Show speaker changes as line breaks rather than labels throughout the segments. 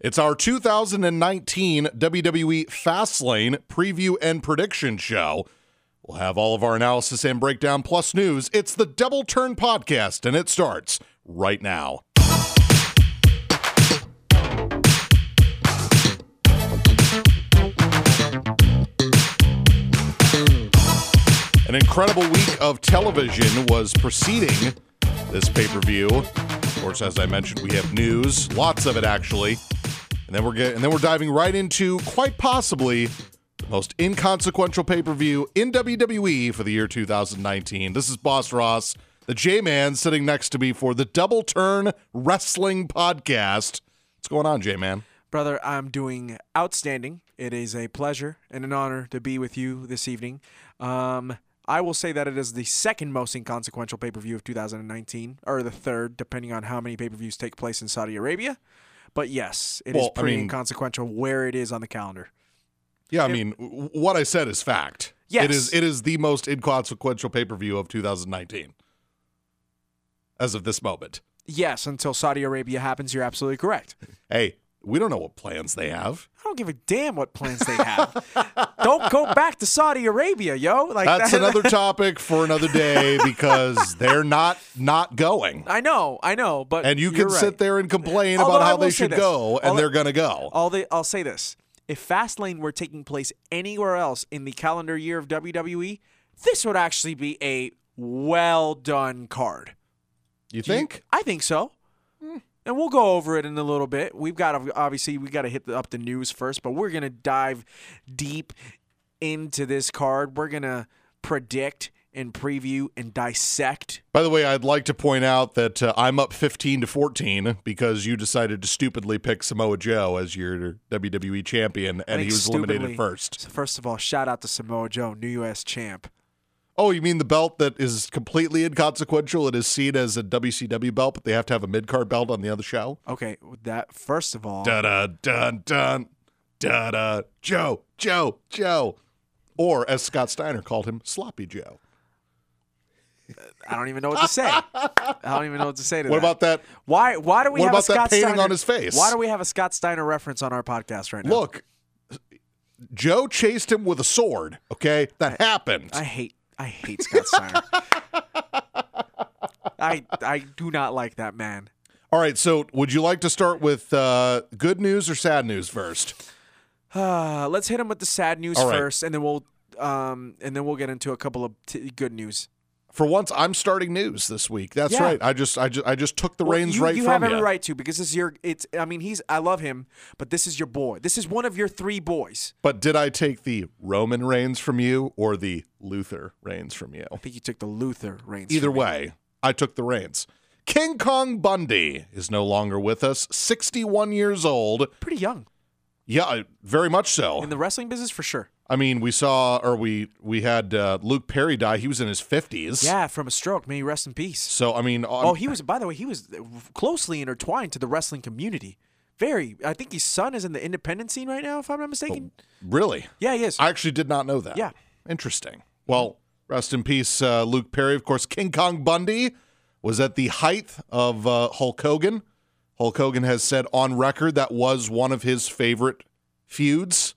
It's our 2019 WWE Fastlane preview and prediction show. We'll have all of our analysis and breakdown plus news. It's the Double Turn Podcast, and it starts right now. An incredible week of television was preceding this pay per view. Of course, as I mentioned, we have news, lots of it actually, and then we're getting, and then we're diving right into quite possibly the most inconsequential pay per view in WWE for the year 2019. This is Boss Ross, the J Man, sitting next to me for the Double Turn Wrestling Podcast. What's going on, J Man?
Brother, I'm doing outstanding. It is a pleasure and an honor to be with you this evening. Um, I will say that it is the second most inconsequential pay per view of 2019, or the third, depending on how many pay per views take place in Saudi Arabia. But yes, it is
Well, I
pretty
mean-
inconsequential where it is on the calendar.
Yeah, I mean, what I said is fact.
Yes.
It is it is the most inconsequential pay-per-view of 2019 as of this moment.
Yes, until Saudi Arabia happens, you're absolutely correct.
Hey, we don't know what plans they have.
I don't give a damn what plans they have. don't go back to Saudi Arabia, yo. Like
That's
that-
another topic for another day because they're not not going.
I know, I know, but
And you can
right.
sit there and complain
Although
about how they should
this.
go and
Although-
they're going to go.
All the, I'll say this: if Fastlane were taking place anywhere else in the calendar year of WWE, this would actually be a well done card.
You
Do you-
think?
I think so. And we'll go over it in a little bit. We've got to obviously we got to hit the, up the news first, but we're gonna dive deep into this card. We're gonna predict and preview and dissect.
By the way, I'd like to point out that uh, I'm up 15 to 14 because you decided to stupidly pick Samoa Joe as your WWE champion and he was eliminated first.
So first of all, shout out to Samoa Joe, new U.S. champ.
Oh, you mean the belt that is completely inconsequential? It is seen as a WCW belt, but they have to have a mid card belt on the other show.
Okay, that first of all,
Da da dun dun da da Joe Joe Joe, or as Scott Steiner called him, Sloppy Joe.
I don't even know what to say. I don't even know what to say to
What
that.
about that?
Why? Why do we
What
have
about
a
that
Scott
painting
Steiner
on his face?
Why do we have a Scott Steiner reference on our podcast right now?
Look, Joe chased him with a sword. Okay, that happened.
I hate I hate Scott Steiner. I I do not like that man.
All right, so would you like to start with uh, good news or sad news first?
Uh, let's hit him with the sad news
right.
first, and then we'll um and then we'll get into a couple of t- good news.
For once, I'm starting news this week. That's
Yeah.
right. I just, I just, I just took the
Well,
reins
you,
right
you
from
have
you.
every right to because this is your. It's. I mean, he's. I love him, but this is your boy. This is one of your three boys.
But did I take the Roman reigns from you or the Luther reigns from you?
I think you took the Luther reigns.
Either
from me.
way, I took the reins. King Kong Bundy is no longer with us. 61 years old.
pretty young
Yeah, very much so.
in the wrestling business for sure.
I mean, we saw, or we we had uh, Luke Perry die. He was in his 50s.
Yeah, from a stroke. May he rest in peace.
So I mean,
Oh, he was. By the way, he was closely intertwined to the wrestling community. Very. I think his son is in the independent scene right now, if I'm not mistaken.
really.
Yeah, he is.
I actually did not know that.
Yeah.
Interesting. Well, rest in peace, uh, Luke Perry. Of course, King Kong Bundy was at the height of uh, Hulk Hogan. Hulk Hogan has said on record that was one of his favorite feuds.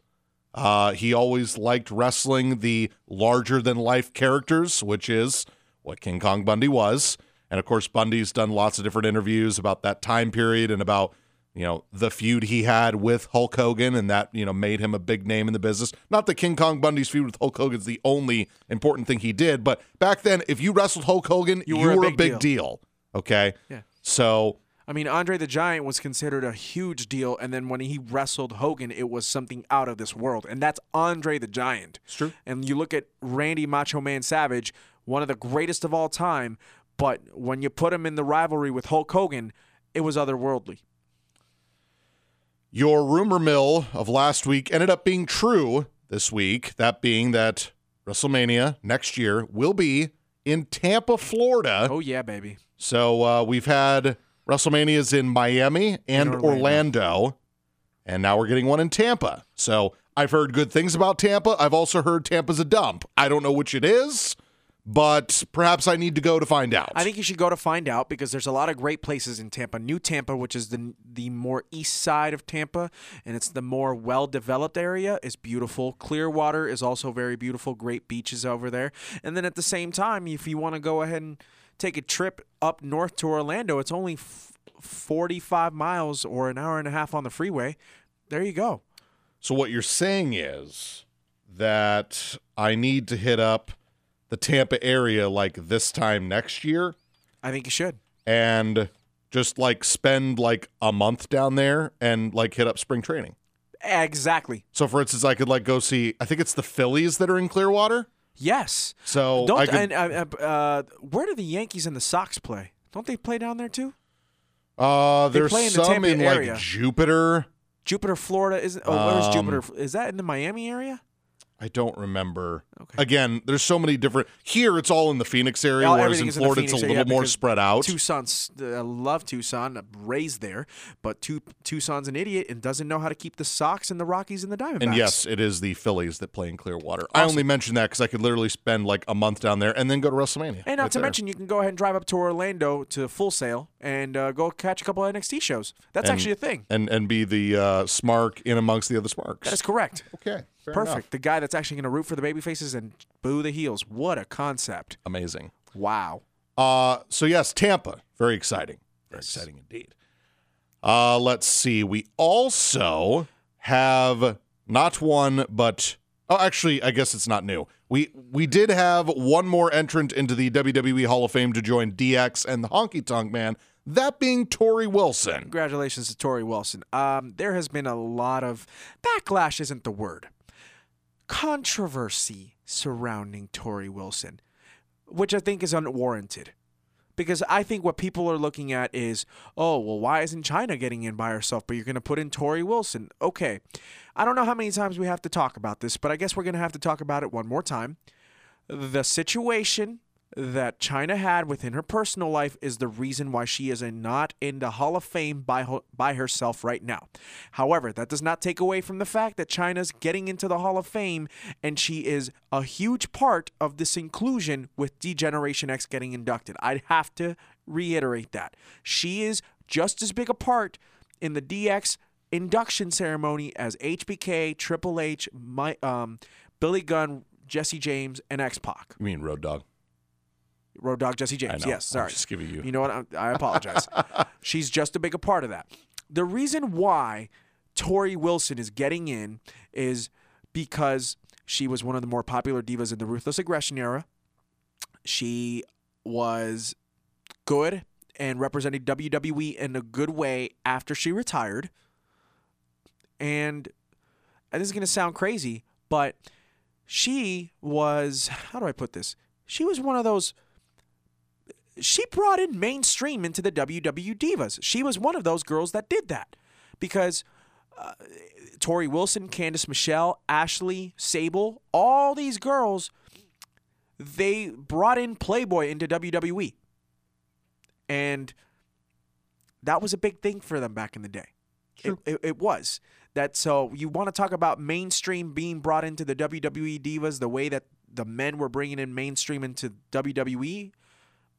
Uh, he always liked wrestling the larger than life characters, which is what King Kong Bundy was. And of course, Bundy's done lots of different interviews about that time period and about you know the feud he had with Hulk Hogan, and that you know made him a big name in the business. Not that King Kong Bundy's feud with Hulk Hogan is the only important thing he did, but back then, if you wrestled Hulk Hogan, you, were, a big, deal. Okay,
Yeah.
so
I mean, Andre the Giant was considered a huge deal, and then when he wrestled Hogan, it was something out of this world, and that's Andre the Giant.
it's true.
And you look at Randy Macho Man Savage, one of the greatest of all time, but when you put him in the rivalry with Hulk Hogan, it was otherworldly.
Your rumor mill of last week ended up being true this week. That being that WrestleMania next year will be in Tampa, Florida.
Oh yeah, baby.
So uh, we've had WrestleManias in Miami and
In
Orlando.
Orlando.
and now we're getting one in Tampa. So I've heard good things about Tampa. I've also heard Tampa's a dump. I don't know which it is, but perhaps I need to go to find out.
I think you should go to find out because there's a lot of great places in Tampa. New Tampa, which is the the more east side of Tampa, and it's the more well developed area, is beautiful. Clearwater is also very beautiful. Great beaches over there. And then at the same time, if you want to go ahead and take a trip up north to Orlando, it's only f- 45 miles or an hour and a half on the freeway. There you go.
So what you're saying is that I need to hit up the Tampa area like this time next year
I think you should.
and just like spend like a month down there and like hit up spring training.
Exactly.
So for instance, I could like go see I think it's the Phillies that are in Clearwater.
Yes.
So
Don't
I could,
and uh, uh, uh, where do the Yankees and the Sox play? Don't they play down there too?
uh
they
there's
play in the
some
Tampa
in
area.
like Jupiter.
Jupiter, Florida isn't. Oh, where's
Um,
Jupiter? Is that in the Miami area?
I don't remember.
Okay.
Again, there's so many different. Here, it's all in the Phoenix area, whereas in
is in
Florida, it's a little
area
more spread out.
Tucson's. I love Tucson. I'm raised there, but Tu- Tucson's an idiot and doesn't know how to keep the Sox and the Rockies and the Diamondbacks.
And yes, it is the Phillies that play in Clearwater. I only mention that because I could literally spend like a month down there and then go to WrestleMania.
And not
right
to
there.
mention, you can go ahead and drive up to Orlando to Full Sail and uh, go catch a couple of NXT shows. That's
And-
actually a thing.
and and be the uh, smark in amongst the other smarks.
That is correct.
okay, fair
Perfect.
enough.
The guy that's actually going to root for the baby faces and boo the heels. What a concept.
Amazing.
Wow.
Uh, so yes, Tampa, very exciting, very exciting indeed. Uh, let's see. We also have not one, but oh, actually, I guess it's not new. We we did have one more entrant into the WWE Hall of Fame to join DX and the Honky Tonk Man. That being Torrie Wilson.
Congratulations to Torrie Wilson. Um, there has been a lot of backlash, isn't the word, controversy surrounding Torrie Wilson, which I think is unwarranted. Because I think what people are looking at is, oh, well, why isn't Chyna getting in by herself? But you're going to put in Torrie Wilson. Okay. I don't know how many times we have to talk about this, but I guess we're going to have to talk about it one more time. The situation that Chyna had within her personal life is the reason why she is not in the Hall of Fame by by herself right now. However, that does not take away from the fact that Chyna's getting into the Hall of Fame and she is a huge part of this inclusion with D-Generation X getting inducted. I'd have to reiterate that. She is just as big a part in the DX induction ceremony as HBK, Triple H, my, um, Billy Gunn, Jesse James, and X Pac.
You mean Road Dog?
Road Dog Jesse James. Yes,
I'm
sorry.
just giving you.
You know what? I, I apologize. She's just a bigger part of that. The reason why Torrie Wilson is getting in is because she was one of the more popular divas in the Ruthless Aggression era. She was good and represented WWE in a good way after she retired. And and this is going to sound crazy, but she was, how do I put this? She was one of those she brought in mainstream into the WW Divas. She was one of those girls that did that because uh, Torrie Wilson, Candice Michelle, Ashley, Sable, all these girls, they brought in Playboy into WWE. And that was a big thing for them back in the day. It, it, it was. That so you want to talk about mainstream being brought into the WWE divas the way that the men were bringing in mainstream into WWE.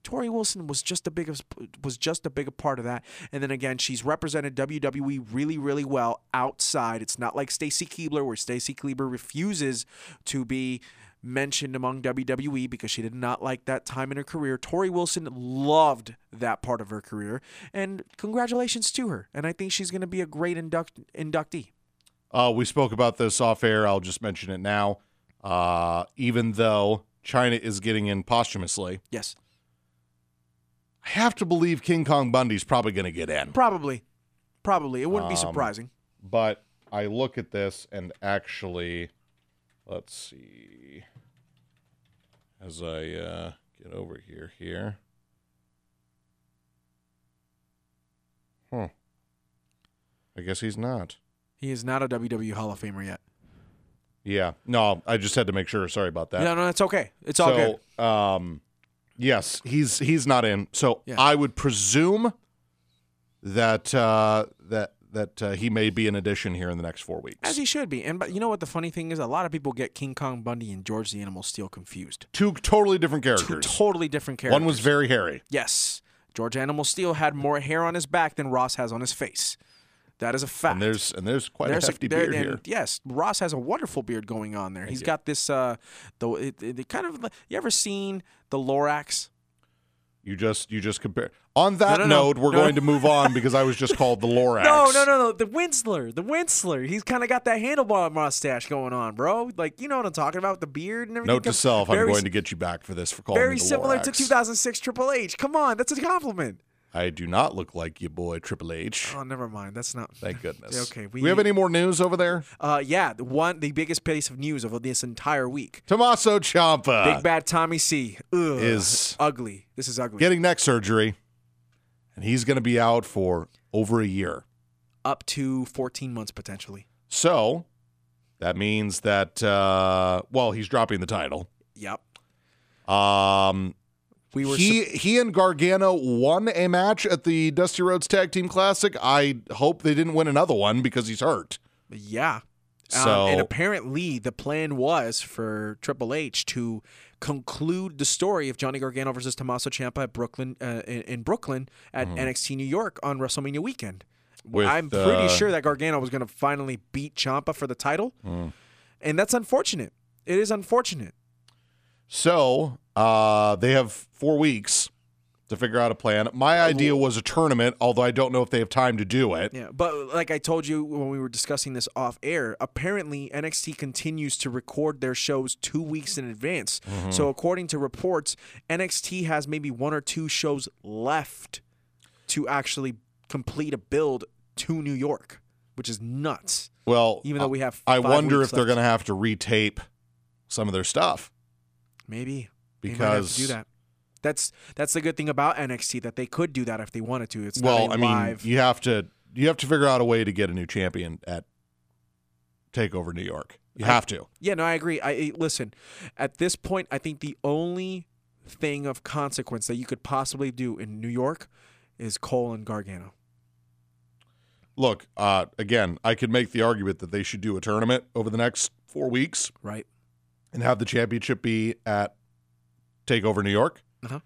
Torrie Wilson was just a big was just a bigger part of that. And then again, she's represented WWE really, really well outside. It's not like Stacy Keibler, where Stacy Keibler refuses to be mentioned among WWE because she did not like that time in her career. Tori Wilson loved that part of her career, and congratulations to her. And I think she's going to be a great induct- inductee.
Uh, we spoke about this off air. I'll just mention it now. Uh, even though Chyna is getting in posthumously,
Yes,
I have to believe King Kong Bundy's probably going to get in.
probably, probably. It wouldn't be
Um,
surprising.
But I look at this and actually, let's see. As I uh, get over here, here. Huh. I guess he's not.
He is not a WWE Hall of Famer yet.
Yeah. No, I just had to make sure. Sorry about that.
No, no, it's okay. It's all good.
so, um, yes, he's he's not in. So
Yeah.
I would presume that uh, that that uh, he may be an addition here in the next four weeks.
As he should be. And but you know what the funny thing is? A lot of people get King Kong Bundy and George the Animal Steele confused.
Two totally different
Two
characters.
totally different characters.
One was very hairy.
Yes. George Animal Steele had more hair on his back than Ross has on his face. That is a fact.
And there's and there's quite
There's
a hefty
there-
beard here.
Yes, Ross has a wonderful beard going on there. He's
you.
got this uh the it, it, kind of you ever seen the Lorax?
You just you just compare. On that
No, no, no.
note, we're
No.
going to move on because I was just called the Lorax.
No, no, no, no. The Once-ler. The Once-ler. He's kind of got that handlebar mustache going on, bro. Like, you know what I'm talking about? The beard and everything.
Note to self: I'm going to get you back for this for calling
Very
me the
similar to 2006 Triple H. Come on, that's a compliment.
I do not look like your boy Triple H.
Oh, never mind. That's not.
Thank goodness.
Okay,
we,
we-
have any more news over there?
Uh, yeah, the one, the biggest piece of news of this entire week.
Tommaso Ciampa
Big bad Tommy C. Ugh,
is-
ugly. This is ugly.
getting neck surgery, and he's going to be out for over a year.
Up to 14 months potentially.
So that means that uh, well, he's dropping the title.
Yep.
Um,
We were.
he he and Gargano won a match at the Dusty Rhodes Tag Team Classic. I hope they didn't win another one because he's hurt.
yeah. Um,
So
and apparently, the plan was for Triple H to conclude the story of Johnny Gargano versus Tommaso Ciampa at Brooklyn, uh, in, in Brooklyn at NXT New York on WrestleMania weekend.
With,
I'm pretty
uh,
sure that Gargano was going to finally beat Ciampa for the title,
Mm.
and that's unfortunate. It is unfortunate.
so uh, they have four weeks to figure out a plan. My idea was a tournament, although I don't know if they have time to do it.
Yeah, but like I told you when we were discussing this off air, apparently NXT continues to record their shows two weeks in advance.
Mm-hmm.
So according to reports, NXT has maybe one or two shows left to actually complete a build to New York, which is nuts.
Well,
Even though we have,
I wonder if they're going to have to retape some of their stuff
maybe They might have
because
do that. That's that's the good thing about NXT that they could do that if they wanted to. It's
well,
not
I
a
mean,
live.
you have to you have to figure out a way to get a new champion at Takeover New York. You
I-
have to.
Yeah, no, I agree. I I- listen. At this point, I think the only thing of consequence that you could possibly do in New York is Cole and Gargano.
Look, uh, again, I could make the argument that they should do a tournament over the next four weeks
Right.
and have the championship be at Takeover New York,
Uh-huh.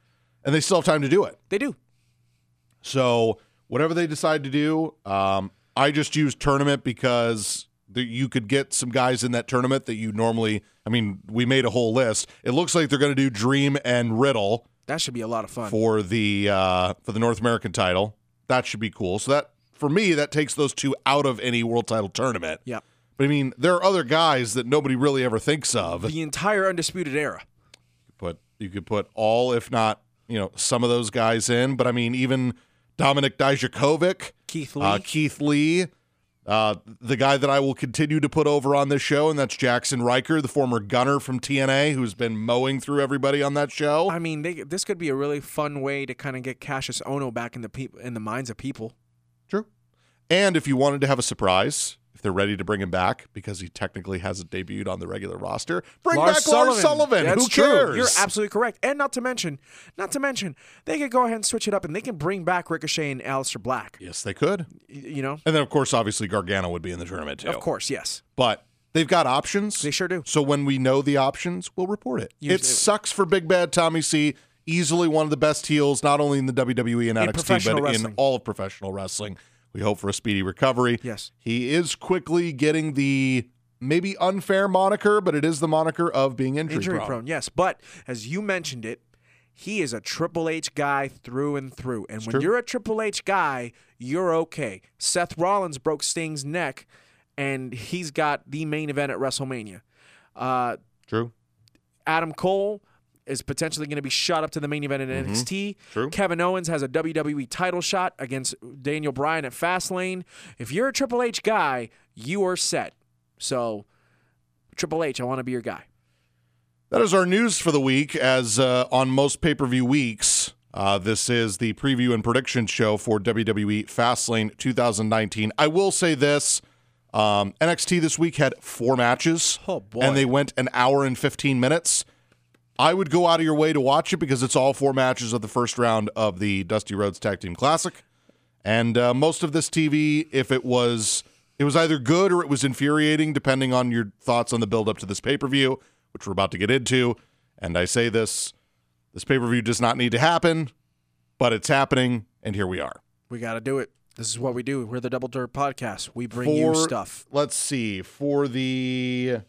and they still have time to do it.
They do.
So whatever they decide to do, um, I just use tournament because the, you could get some guys in that tournament that you normally. I mean, we made a whole list. It looks like they're going to do Dream and Riddle
That should be a lot of fun.
for the uh, for the North American title. That should be cool. So that for me, that takes those two out of any world title tournament.
Yeah.
But I mean, there are other guys that nobody really ever thinks of.
The entire undisputed era.
You could put all, if not, you know, some of those guys in. But I mean, even Dominik Dijakovic,
Keith Lee.
uh, Keith Lee, uh, the guy that I will continue to put over on this show, and that's Jackson Ryker, the former gunner from TNA, who's been mowing through everybody on that show.
I mean, they, this could be a really fun way to kind of get Kassius Ohno back in the peop- in the minds of people.
True. And if you wanted to have a surprise, if they're ready to bring him back because he technically hasn't debuted on the regular roster, bring back Lars Sullivan.
That's
Who
true.
cares?
You're absolutely correct. And not to mention, not to mention, they could go ahead and switch it up and they can bring back Ricochet and Aleister Black.
yes, they could.
You know,
And then, of course, obviously Gargano would be in the tournament too.
of course, yes,
But they've got options.
they sure do.
So when we know the options, we'll report it. It sucks for Big Bad Tommy C. Easily one of the best heels, not only in the WWE and
In
NXT, but in all of professional wrestling. We hope for a speedy recovery.
Yes.
He is quickly getting the maybe unfair moniker, but it is the moniker of being injury,
Injury
prone.
prone, yes. But as you mentioned it, he is a Triple H guy through and through. And when
true.
you're a Triple H guy, you're okay. Seth Rollins broke Sting's neck, and he's got the main event at WrestleMania. Uh,
True.
Adam Cole is potentially going to be shot up to the main event in NXT.
Mm-hmm. True.
Kevin Owens has a WWE title shot against Daniel Bryan at Fastlane. If you're a Triple H guy, you are set. So, Triple H, I want to be your guy.
That is our news for the week. As uh, on most pay per view weeks, uh, this is the preview and prediction show for WWE Fastlane 2019. I will say this um, NXT this week had four matches,
Oh, boy.
and they went an hour and 15 minutes. I would go out of your way to watch it because it's all four matches of the first round of the Dusty Rhodes Tag Team Classic. And uh, most of this TV, if it was, it was either good or it was infuriating, depending on your thoughts on the build up to this pay per view, which we're about to get into. And I say this this pay per view does not need to happen, but it's happening, and here we are.
We got to do it. This is what we do. We're the Double Dirt Podcast. We bring you
For-
stuff.
Let's see, for the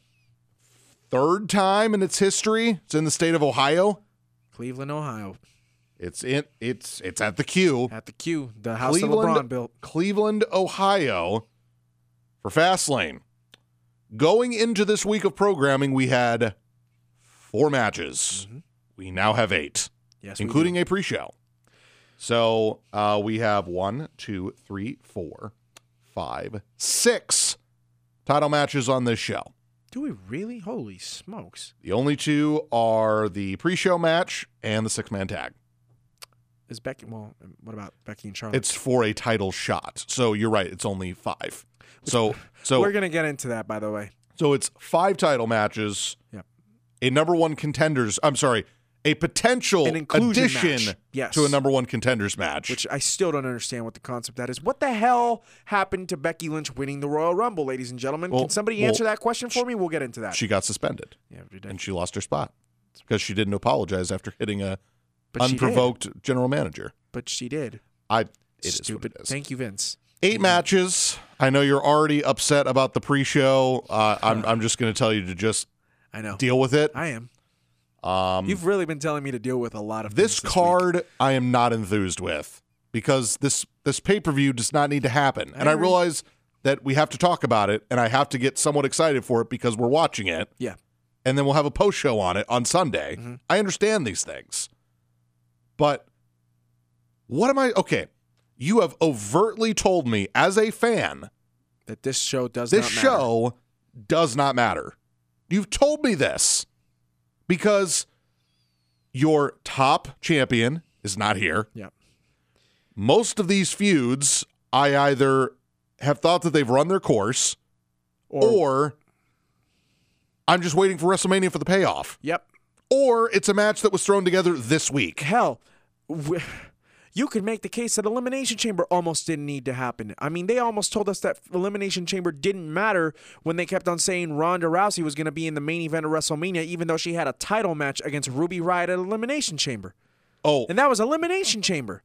third time in its history, it's in the state of Ohio.
Cleveland, Ohio,
It's in it's it's at the Q.
at the Q, the house
Cleveland-
that LeBron built.
Cleveland, Ohio for Fastlane. Going into this week of programming, we had four matches. We now have eight,
Yes,
including a pre show. So uh, we have one, two, three, four, five, six title matches on this show.
Do. We really? Holy smokes!
The only two are the pre show match and the six man tag.
Is Becky? Well, what about Becky and Charlotte?
It's for a title shot. So you're right, it's only five. So so
We're gonna get into that, by the way.
So it's five title matches.
Yep.
A number one contenders. I'm sorry, a potential addition.
Yes.
to a number one contenders match.
Which I still don't understand what the concept that is. What the hell happened to Becky Lynch winning the Royal Rumble, ladies and gentlemen?
Well-
Can somebody
well,
answer that question for me? We'll get into that.
she got suspended
yeah,
and she lost her spot because she didn't apologize after hitting a
But
unprovoked general manager.
But she did.
I it is
Stupid.
what it is.
Thank you, Vince.
Eight matches. I know you're already upset about the pre-show. Uh, I'm I'm just going to tell you to just
I know.
deal with it.
I am.
Um,
You've really been telling me to deal with a lot of
this
things week.
card I am not enthused with because this this pay per view does not need to happen, and I
agree.
realize that we have to talk about it, and I have to get somewhat excited for it because we're watching it,
Yeah.
and then we'll have a post show on it on Sunday.
Mm-hmm.
I understand these things, but what am I? Okay, you have overtly told me as a fan
That this show does
this
not matter.
This show does not matter. You've told me this because your top champion is not here.
Yeah.
Most of these feuds, I either have thought that they've run their course
Or,
or I'm just waiting for WrestleMania for the payoff.
yep.
Or it's a match that was thrown together this week.
Hell, w- you could make the case that Elimination Chamber almost didn't need to happen. I mean, they almost told us that Elimination Chamber didn't matter when they kept on saying Ronda Rousey was going to be in the main event of WrestleMania, even though she had a title match against Ruby Riott at Elimination Chamber.
Oh,
And that was Elimination Chamber.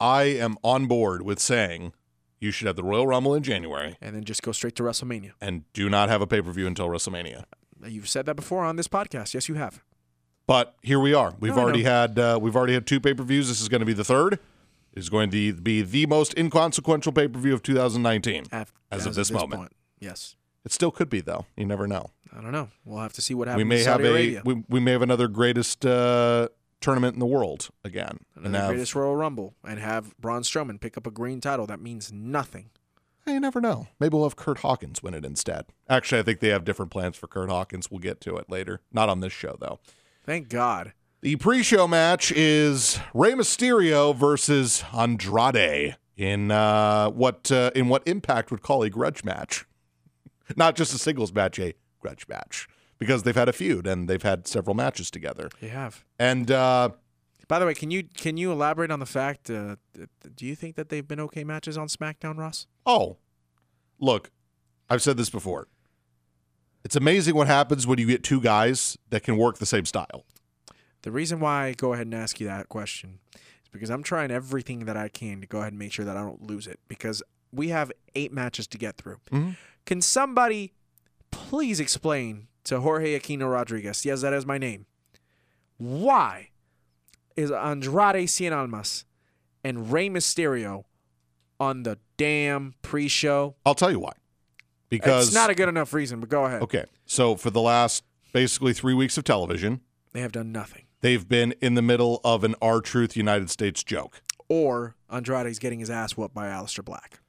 I am on board with saying you should have the Royal Rumble in January
And then just go straight to WrestleMania.
and do not have a pay per view until WrestleMania.
You've said that before on this podcast. Yes, you have.
But here we are. We've
No,
already had uh, we've already had two pay per views. This is going to be the third. Is going to be the most inconsequential pay per view of 2019.
Af-
As of this moment.
point. Yes.
It still could be though. You never know.
I don't know. We'll have to see what happens
We may have
Saudi
a
Arabia.
we, we may have another greatest uh, tournament in the world again, and
Another
have,
greatest Royal Rumble and have Braun Strowman pick up a green title. That means nothing.
you never know. Maybe we'll have Kurt Hawkins win it instead. Actually, I think they have different plans for Kurt Hawkins. We'll get to it later. Not on this show though.
Thank God.
The pre-show match is Rey Mysterio versus Andrade in uh, what uh, in what Impact would call a grudge match, not just a singles match, a grudge match, because they've had a feud and they've had several matches together.
You have.
And uh,
By the way, can you can you elaborate on the fact? Uh, do you think that they've been okay matches on SmackDown, Ross?
oh, look, I've said this before. It's amazing what happens when you get two guys that can work the same style.
The reason why I go ahead and ask you that question is because I'm trying everything that I can to go ahead and make sure that I don't lose it. Because we have eight matches to get through.
Mhm.
Can somebody please explain to Jorge Aquino Rodriguez? Yes, that is my name. Why is Andrade Cien Almas and Rey Mysterio on the damn pre-show?
I'll tell you why. Because
it's not a good enough reason, but go ahead.
okay, so for the last basically three weeks of television,
They have done nothing.
they've been in the middle of an R Truth United States joke,
Or Andrade's getting his ass whooped by Aleister Black.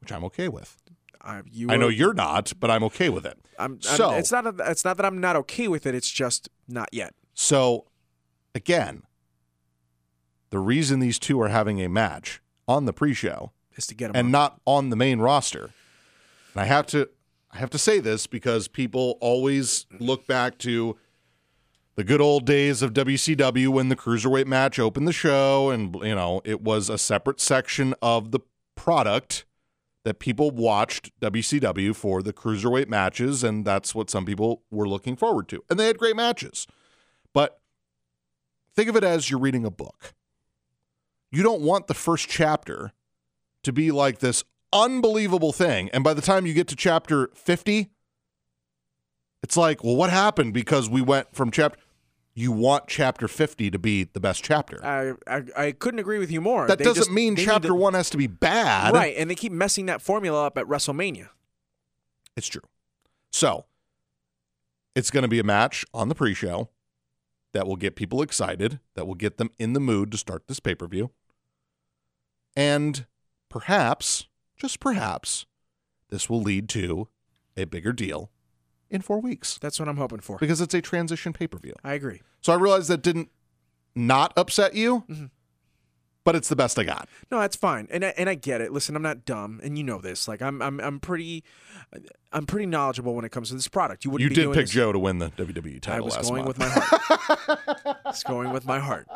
which I'm okay with.
I, you
I know you're not, but I'm okay with it.
I'm, I'm-
So-
it's not. A, it's not that I'm not okay with it. It's just not yet.
So, again, the reason these two are having a match on the pre-show
Is to get them
and not on the main roster, and I have to, I have to say this because people always look back to the good old days of WCW when the cruiserweight match opened the show, and you know it was a separate section of the product that people watched WCW for the cruiserweight matches, and that's what some people were looking forward to, and they had great matches. But think of it as you're reading a book. You don't want the first chapter to be like this unbelievable thing, and by the time you get to chapter fifty. It's like, well, what happened? Because we went from chapter you want chapter 50 to be the best chapter.
I I, I couldn't agree with you more.
that
They
doesn't
just-
mean chapter
to-
1 has to be bad.
Right, and they keep messing that formula up at WrestleMania.
It's true. So, it's going to be a match on the pre-show that will get people excited, that will get them in the mood to start this pay-per-view. And perhaps, just perhaps, this will lead to a bigger deal in 4 weeks
That's what I'm hoping for.
because it's a transition pay-per-view.
I agree.
So I realized that didn't not upset you,
Mhm.
but it's the best I got.
No, that's fine, and I, and I get it. Listen, I'm not dumb, and you know this. Like I'm I'm I'm pretty, I'm pretty knowledgeable when it comes to this product. You wouldn't
You did pick
this-
Joe to win the WWE title.
I
was
going
month.
with my heart. I was going with my heart.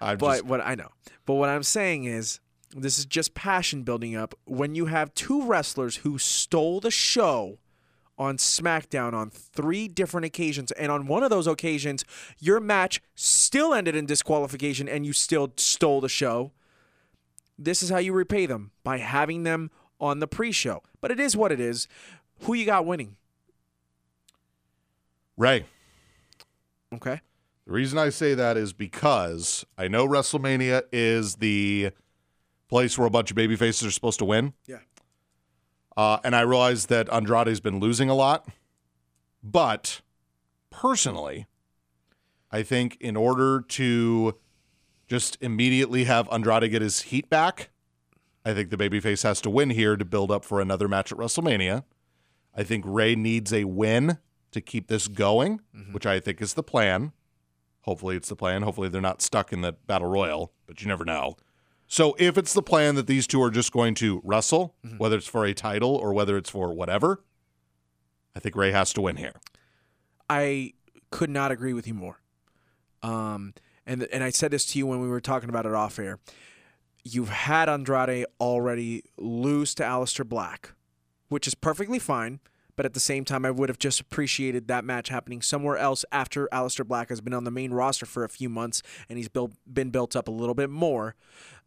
I'm
But
just,
what I know, but what I'm saying is, this is just passion building up. When you have two wrestlers who stole the show on SmackDown on three different occasions, and on one of those occasions, your match still ended in disqualification, and you still stole the show. This is how you repay them by having them on the pre-show. But it is what it is. Who you got winning?
Rey.
Okay.
The reason I say that is because I know WrestleMania is the place where a bunch of baby faces are supposed to win.
Yeah.
Uh, and I realize that Andrade's been losing a lot. But personally, I think in order to just immediately have Andrade get his heat back, I think the babyface has to win here to build up for another match at WrestleMania. I think Rey needs a win to keep this going, which I think is the plan. Hopefully, it's the plan. Hopefully, they're not stuck in the battle royal, but you never know. So, if it's the plan that these two are just going to wrestle, whether it's for a title or whether it's for whatever, I think Rey has to win here.
I could not agree with you more. Um, and and I said this to you when we were talking about it off air. You've had Andrade already lose to Aleister Black, which is perfectly fine. But at the same time, I would have just appreciated that match happening somewhere else after Aleister Black has been on the main roster for a few months and he's built been built up a little bit more.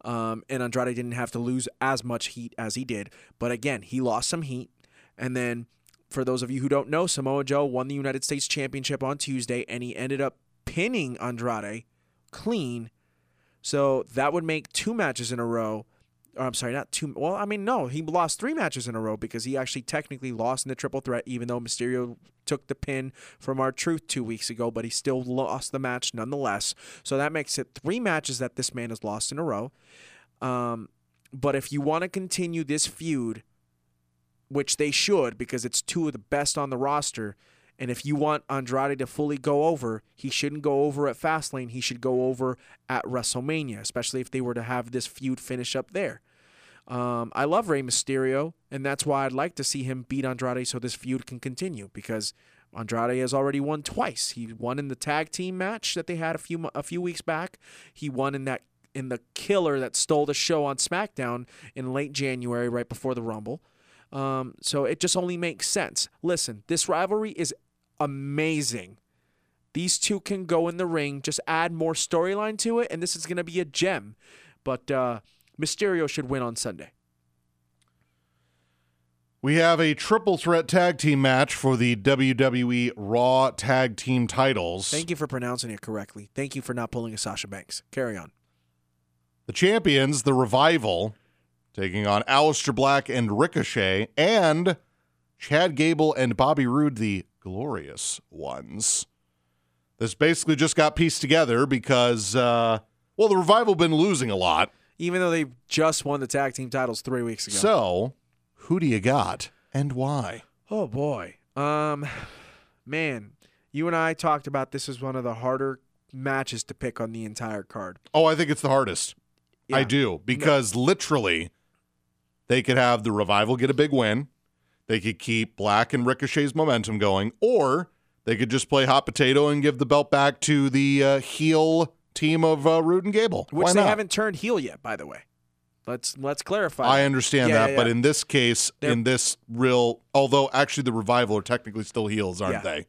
Um, and Andrade didn't have to lose as much heat as he did. But again, he lost some heat. And then for those of you who don't know, Samoa Joe won the United States Championship on Tuesday, and he ended up pinning Andrade clean. So that would make two matches in a row. Or I'm sorry, not two. Well, I mean, no, he lost three matches in a row because he actually technically lost in the triple threat, even though Mysterio took the pin from R Truth two weeks ago, but he still lost the match nonetheless. So that makes it three matches that this man has lost in a row. Um, but if you want to continue this feud, which they should because it's two of the best on the roster. And if you want Andrade to fully go over, he shouldn't go over at Fastlane. He should go over at WrestleMania, especially if they were to have this feud finish up there. Um, I love Rey Mysterio, and that's why I'd like to see him beat Andrade so this feud can continue because Andrade has already won twice. He won in the tag team match that they had a few a few weeks back. He won in that in the killer that stole the show on SmackDown in late January, right before the Rumble. Um, so it just only makes sense. Listen, this rivalry is amazing. These two can go in the ring, just add more storyline to it, and this is going to be a gem. But uh, Mysterio should win on Sunday.
We have a triple threat tag team match for the WWE Raw Tag Team titles.
Thank you for pronouncing it correctly. Thank you for not pulling a Sasha Banks. Carry on.
The champions, the Revival, taking on Aleister Black and Ricochet, and Chad Gable and Bobby Roode, the Glorious Ones. This basically just got pieced together because, uh, well, the Revival been losing a lot.
Even though they just won the tag team titles three weeks ago.
So, who do you got and why?
Oh boy. Um man, you and I talked about this as one of the harder matches to pick on the entire card.
Oh, I think it's the hardest. I do because literally they could have the revival get a big win. They could keep Black and Ricochet's momentum going, or they could just play hot potato and give the belt back to the uh, heel team of uh, Roode and Gable.
Which
Why
they
not?
haven't turned heel yet, by the way. Let's let's clarify.
I understand
Yeah,
that,
yeah,
but in this case,
They're-
in this real, although actually the revival are technically still heels, aren't
Yeah.
they?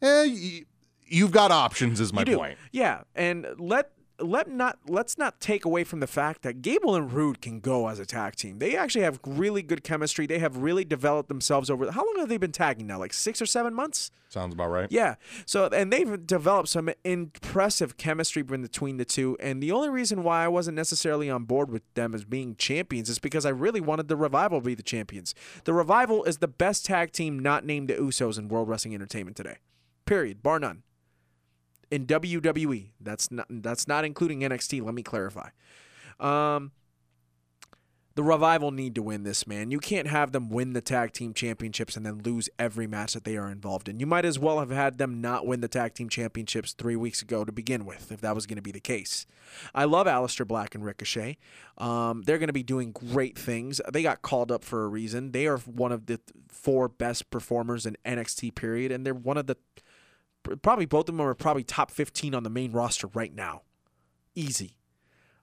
Eh, y- you've got options, is my point.
Yeah, and let let not let's not take away from the fact that Gable and Roode can go as a tag team. They actually have really good chemistry. They have really developed themselves over. How long have they been tagging now? Like six or seven months?
Sounds about right.
Yeah. So and they've developed some impressive chemistry between the two. And the only reason why I wasn't necessarily on board with them as being champions is because I really wanted the revival to be the champions. The revival is the best tag team not named the Usos in World Wrestling Entertainment today. Period. Bar none. In WWE. That's not that's not including NXT, let me clarify. Um the revival need to win this, man. You can't have them win the tag team championships and then lose every match that they are involved in. You might as well have had them not win the tag team championships three weeks ago to begin with, if that was going to be the case. I love Aleister Black and Ricochet. Um, they're going to be doing great things. They got called up for a reason. They are one of the four best performers in NXT, period, and they're one of the probably both of them are probably top 15 on the main roster right now. Easy.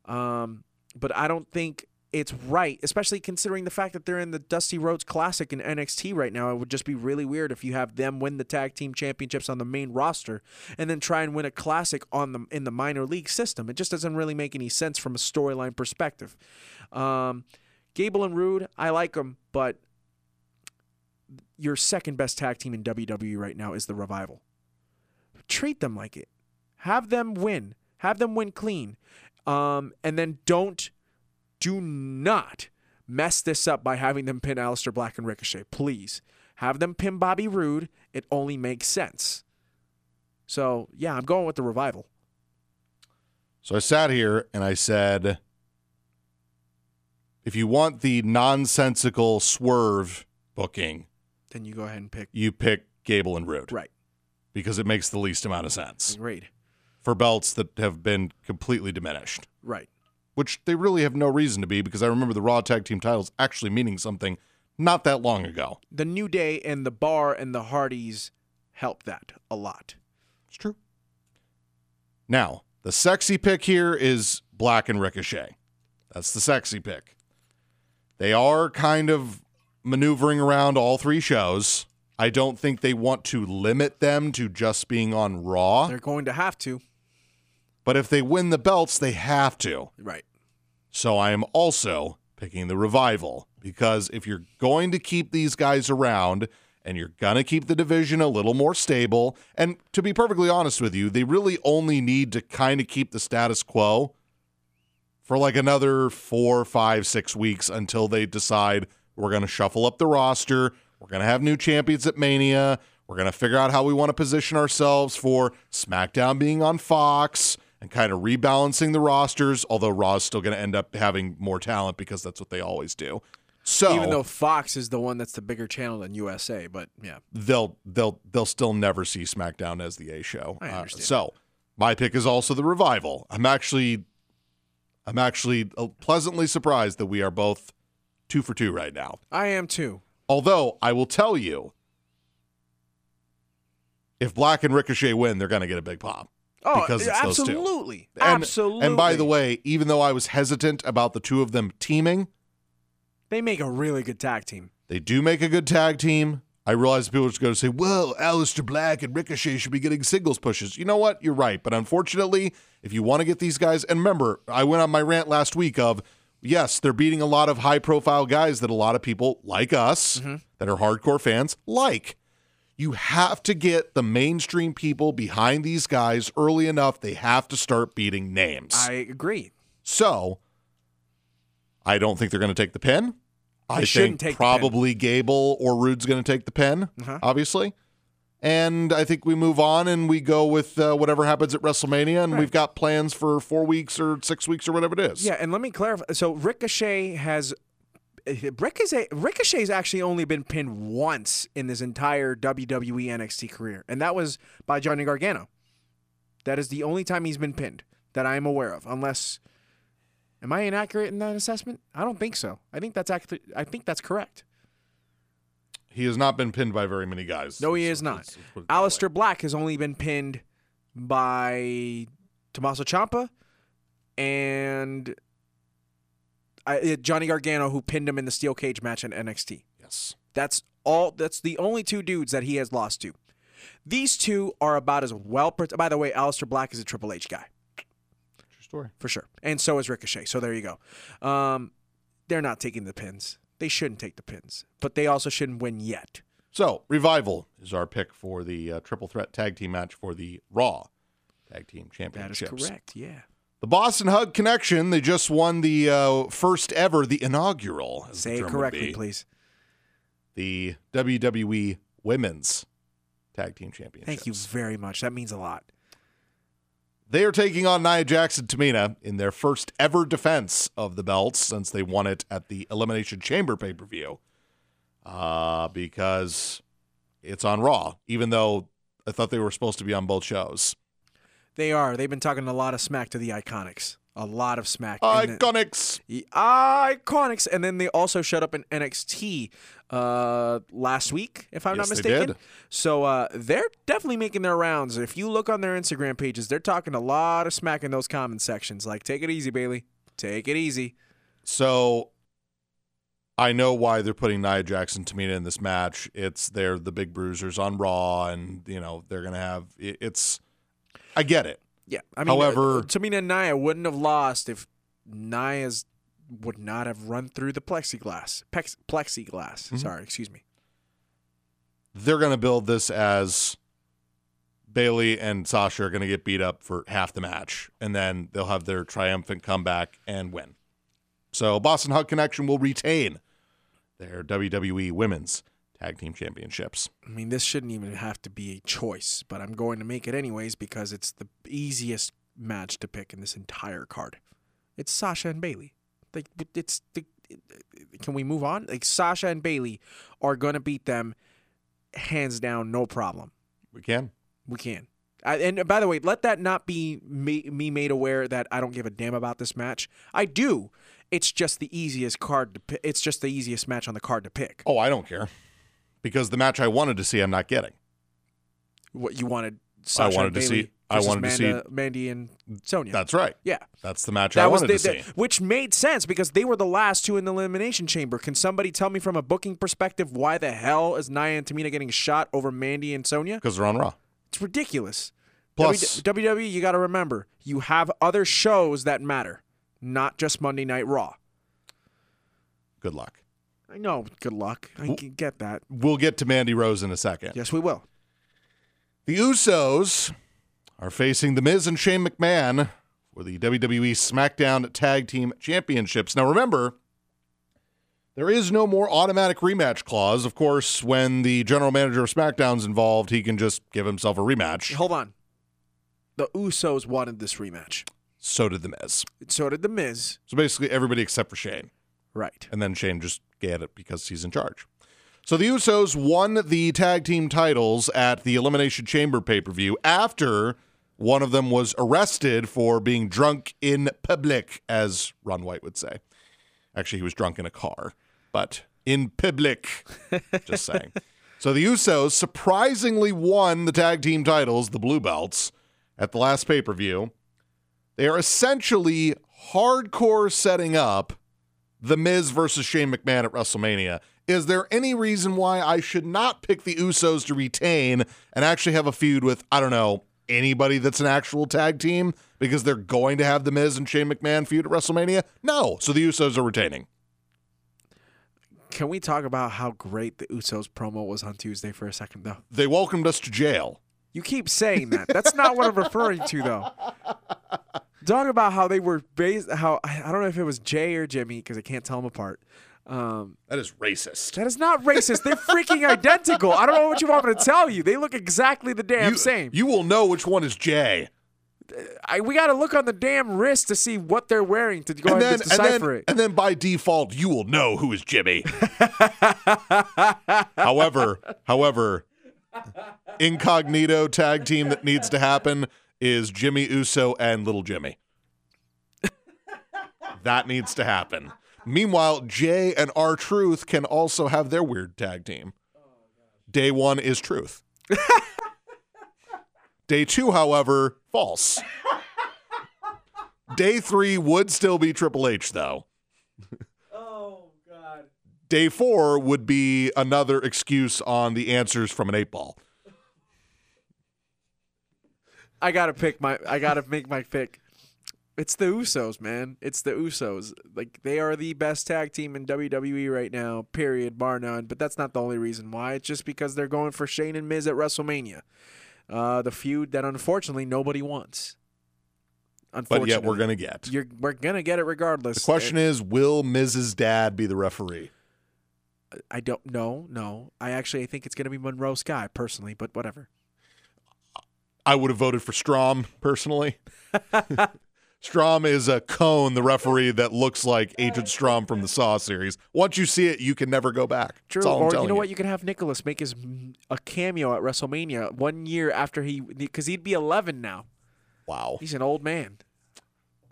Um, but I don't think it's right, especially considering the fact that they're in the Dusty Rhodes Classic in NXT right now. It would just be really weird if you have them win the tag team championships on the main roster and then try and win a classic on the in the minor league system. It just doesn't really make any sense from a storyline perspective. Um, Gable and Roode, I like them, but your second best tag team in WWE right now is the Revival. Treat them like it. Have them win. Have them win clean. Um, and then don't do not mess this up by having them pin Aleister Black and Ricochet. Please have them pin Bobby Roode. It only makes sense. So yeah, I'm going with the revival.
So I sat here and I said, if you want the nonsensical swerve booking,
Then you go ahead and pick
you pick Gable and Roode
right.
Because it makes the least amount of sense
Agreed.
for belts that have been completely diminished,
Right.
which they really have no reason to be because I remember the Raw Tag Team titles actually meaning something not that long ago.
The New Day and the Bar and the Hardys helped that a lot.
It's true. Now, the sexy pick here is Black and Ricochet. That's the sexy pick. They are kind of maneuvering around all three shows. I don't think they want to limit them to just being on Raw,
They're going to have to.
but if they win the belts, they have to.
Right.
So I am also picking the revival because if you're going to keep these guys around and you're going to keep the division a little more stable, and to be perfectly honest with you, they really only need to kind of keep the status quo for like another four, five, six weeks until they decide we're going to shuffle up the roster. We're going to have new champions at Mania. We're going to figure out how we want to position ourselves for SmackDown being on Fox and kind of rebalancing the rosters, although Raw's still going to end up having more talent because that's what they always do. So
Even though Fox is the one that's the bigger channel than USA, but yeah.
they'll they'll they'll still never see SmackDown as the A show. Uh, so my pick is also the revival. I'm actually I'm actually uh, pleasantly surprised that we are both two for two right now.
I am too.
Although I will tell you, if Black and Ricochet win, they're going to get a big pop.
Oh,
Because it's those two.
absolutely.
And,
absolutely.
And by the way, even though I was hesitant about the two of them teaming,
they make a really good tag team.
They do make a good tag team. I realize people are just going to say, well, Aleister Black and Ricochet should be getting singles pushes. You know what? You're right. But unfortunately, if you want to get these guys, and remember, I went on my rant last week of, yes, they're beating a lot of high profile guys that a lot of people like us, that are hardcore fans, like. You have to get the mainstream people behind these guys early enough. They have to start beating names.
I agree.
So I don't think they're going to take the pin. I
shouldn't
think
take the pin.
probably Gable or Roode's going to take the pin,
Uh-huh.
obviously. And I think we move on and we go with uh, whatever happens at WrestleMania, and
Right.
we've got plans for four weeks or six weeks or whatever it is.
Yeah, and let me clarify. So Ricochet has Ricochet Ricochet's actually only been pinned once in his entire WWE NXT career, and that was by Johnny Gargano. That is the only time he's been pinned that I am aware of. Unless, am I inaccurate in that assessment? I don't think so. I think that's actually I think that's correct.
He has not been pinned by very many guys.
No, he is not.
let's- let's put it that way.
Aleister Black has only been pinned by Tommaso Ciampa and I, uh, Johnny Gargano, who pinned him in the steel cage match in NXT.
Yes.
That's all. That's the only two dudes that he has lost to. These two are about as well. Pre- By the way, Aleister Black is a Triple H guy
True story.
for sure, and so is Ricochet. So there you go. Um, they're not taking the pins. They shouldn't take the pins, but they also shouldn't win yet.
So, Revival is our pick for the uh, triple threat tag team match for the Raw Tag Team championship.
That is correct. Yeah.
The Boss 'n' Hug Connection, they just won the uh, first ever, the inaugural. as the
Say it correctly, please.
The WWE Women's Tag Team Championship.
Thank you very much. That means a lot.
They are taking on Nia Jax and Tamina in their first ever defense of the belts since they won it at the Elimination Chamber pay per view. Uh, because it's on Raw, even though I thought they were supposed to be on both shows.
They are. They've been talking a lot of smack to the Iconics. A lot of smack. And then-
Iconics.
Iconics, and then they also showed up in NXT uh, last week, if I'm
Yes,
not mistaken. So uh, they're definitely making their rounds. If you look on their Instagram pages, they're talking a lot of smack in those comment sections. Like, take it easy, Bayley. Take it easy.
So I know why they're putting Nia Jax and Tamina in this match. It's they're the big bruisers on Raw, and you know they're gonna have it's. I get it.
Yeah. I mean,
However-
uh, Tamina and Nia wouldn't have lost if Nia's would not have run through the plexiglass. Pex- plexiglass.
Mm-hmm.
Sorry, excuse me.
They're gonna build this as Bayley and Sasha are gonna get beat up for half the match, and then they'll have their triumphant comeback and win. So Boss 'n' Hug Connection will retain their WWE Women's Tag Team Championships.
I mean, this shouldn't even have to be a choice, but I'm going to make it anyways because it's the easiest match to pick in this entire card. It's Sasha and Bayley. Like it's the. Can we move on? Like Sasha and Bayley are gonna beat them, hands down, no problem.
We can.
We can. I, and by the way, let that not be me, me made aware that I don't give a damn about this match. I do. It's just the easiest card to. It's just the easiest match on the card to pick.
Oh, I don't care. Because the match I wanted to see, I'm not getting.
What you wanted? Sasha
wanted
and
to see- I wanted to see-
Mandy and Sonya.
That's right.
yeah.
That's the match I
was
wanted
the,
to
the-
see.
which made sense because they were the last two in the elimination chamber. Can somebody tell me from a booking perspective why the hell is Nia and Tamina getting shot over Mandy and Sonya?
Because they're on Raw.
It's ridiculous.
Plus-
W- WWE, you got to remember, you have other shows that matter, not just Monday Night Raw.
Good luck.
I know. Good luck. I can get that.
We'll get to Mandy Rose in a second.
Yes, we will.
The Usos are facing The Miz and Shane McMahon for the WWE SmackDown Tag Team Championships. Now, remember, there is no more automatic rematch clause. Of course, when the general manager of SmackDown's involved, he can just give himself a rematch.
Hold on. The Usos wanted this rematch.
So did The Miz.
So did The Miz.
So basically, everybody except for Shane.
Right.
and then Shane just get it because he's in charge. So the Usos won the tag team titles at the Elimination Chamber pay per view after one of them was arrested for being drunk in public, as Ron White would say. Actually, he was drunk in a car, but in public. just saying. So the Usos surprisingly won the tag team titles, the Blue Belts, at the last pay per view. They are essentially hardcore setting up the Miz versus Shane McMahon at WrestleMania. Is there any reason why I should not pick the Usos to retain and actually have a feud with, I don't know, anybody that's an actual tag team because they're going to have the Miz and Shane McMahon feud at WrestleMania? No. So the Usos are retaining.
Can we talk about how great the Usos promo was on Tuesday for a second, though?
They welcomed us to jail.
You keep saying that. That's not what I'm referring to, though. Talk about how they were based. How I don't know if it was Jay or Jimmy because I can't tell them apart. Um,
That is racist.
that is not racist. They're freaking identical. I don't know what you want me to tell you. They look exactly the damn
you,
same.
You will know which one is Jay.
I, we got to look on the damn wrist to see what they're wearing to go
And then,
and
and,
decipher
then,
it.
and then by default, you will know who is Jimmy. however, however, incognito tag team that needs to happen is Jimmy Uso and Little Jimmy. that needs to happen. Meanwhile, Jay and R Truth can also have their weird tag team. day one is truth. day two, however, false. Day three would still be Triple H, though.
Oh God.
Day four would be another excuse on the answers from an eight ball.
I gotta pick my. I gotta make my pick. It's the Usos, man. It's the Usos. Like they are the best tag team in WWE right now. Period, bar none. But that's not the only reason why. It's just because they're going for Shane and Miz at WrestleMania. Uh, the feud that unfortunately nobody wants.
But
Unfortunately,
yet we're going to get.
You're, we're gonna get it regardless.
The question is Will Miz's Dad be the referee?
I don't know. No, I actually think it's gonna be Monroe Sky personally, but whatever.
I would have voted for Strom personally. Strom is a cone, the referee that looks like Agent Strahm from the Saw series. Once you see it, you can never go back.
True.
That's all I'm
or you know what? You can have Nicholas make his a cameo at WrestleMania one year after he because he'd be 11 now.
Wow,
He's an old man.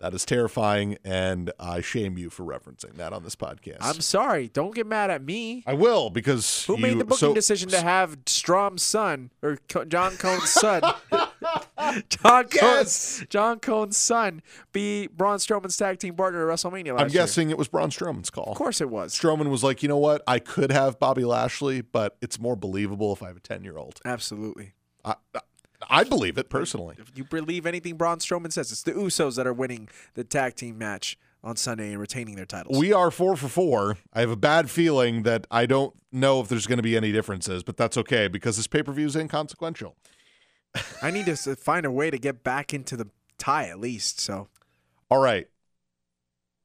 that is terrifying, and I shame you for referencing that on this podcast.
I'm sorry. Don't get mad at me.
I will because
Who
you,
made the booking
so,
decision to have Strom's son or John Cone's son? John
Yes!
Cone's, John Cone's son be Braun Strowman's tag team partner at WrestleMania last
I'm
year.
guessing it was Braun Strowman's call.
Of course it was.
Strowman was like, you know what? I could have Bobby Lashley, but it's more believable if I have a 10 year old.
Absolutely.
I, I believe it personally.
If you believe anything Braun Strowman says, it's the Usos that are winning the tag team match on Sunday and retaining their titles.
We are four for four. I have a bad feeling that I don't know if there's going to be any differences, but that's okay because this pay per view is inconsequential.
I need to find a way to get back into the tie at least. So
All right.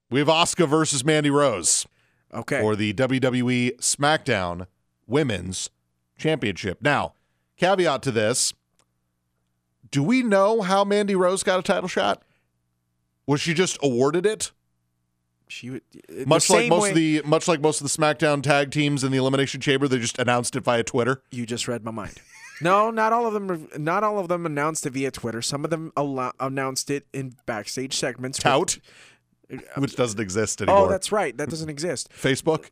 We have Asuka versus Mandy Rose
okay,
for the WWE SmackDown Women's Championship. Now, caveat to this do we know how Mandy Rose got a title shot? Was she just awarded it?
she would uh,
Much like most
way-
of the much like most of the SmackDown tag teams in the Elimination Chamber, they just announced it via Twitter.
You just read my mind. No, not all of them. Not all of them announced it via Twitter. Some of them announced it in backstage segments. with-
Tout, uh, which doesn't exist oh, anymore.
Oh, that's right. That doesn't exist.
Facebook,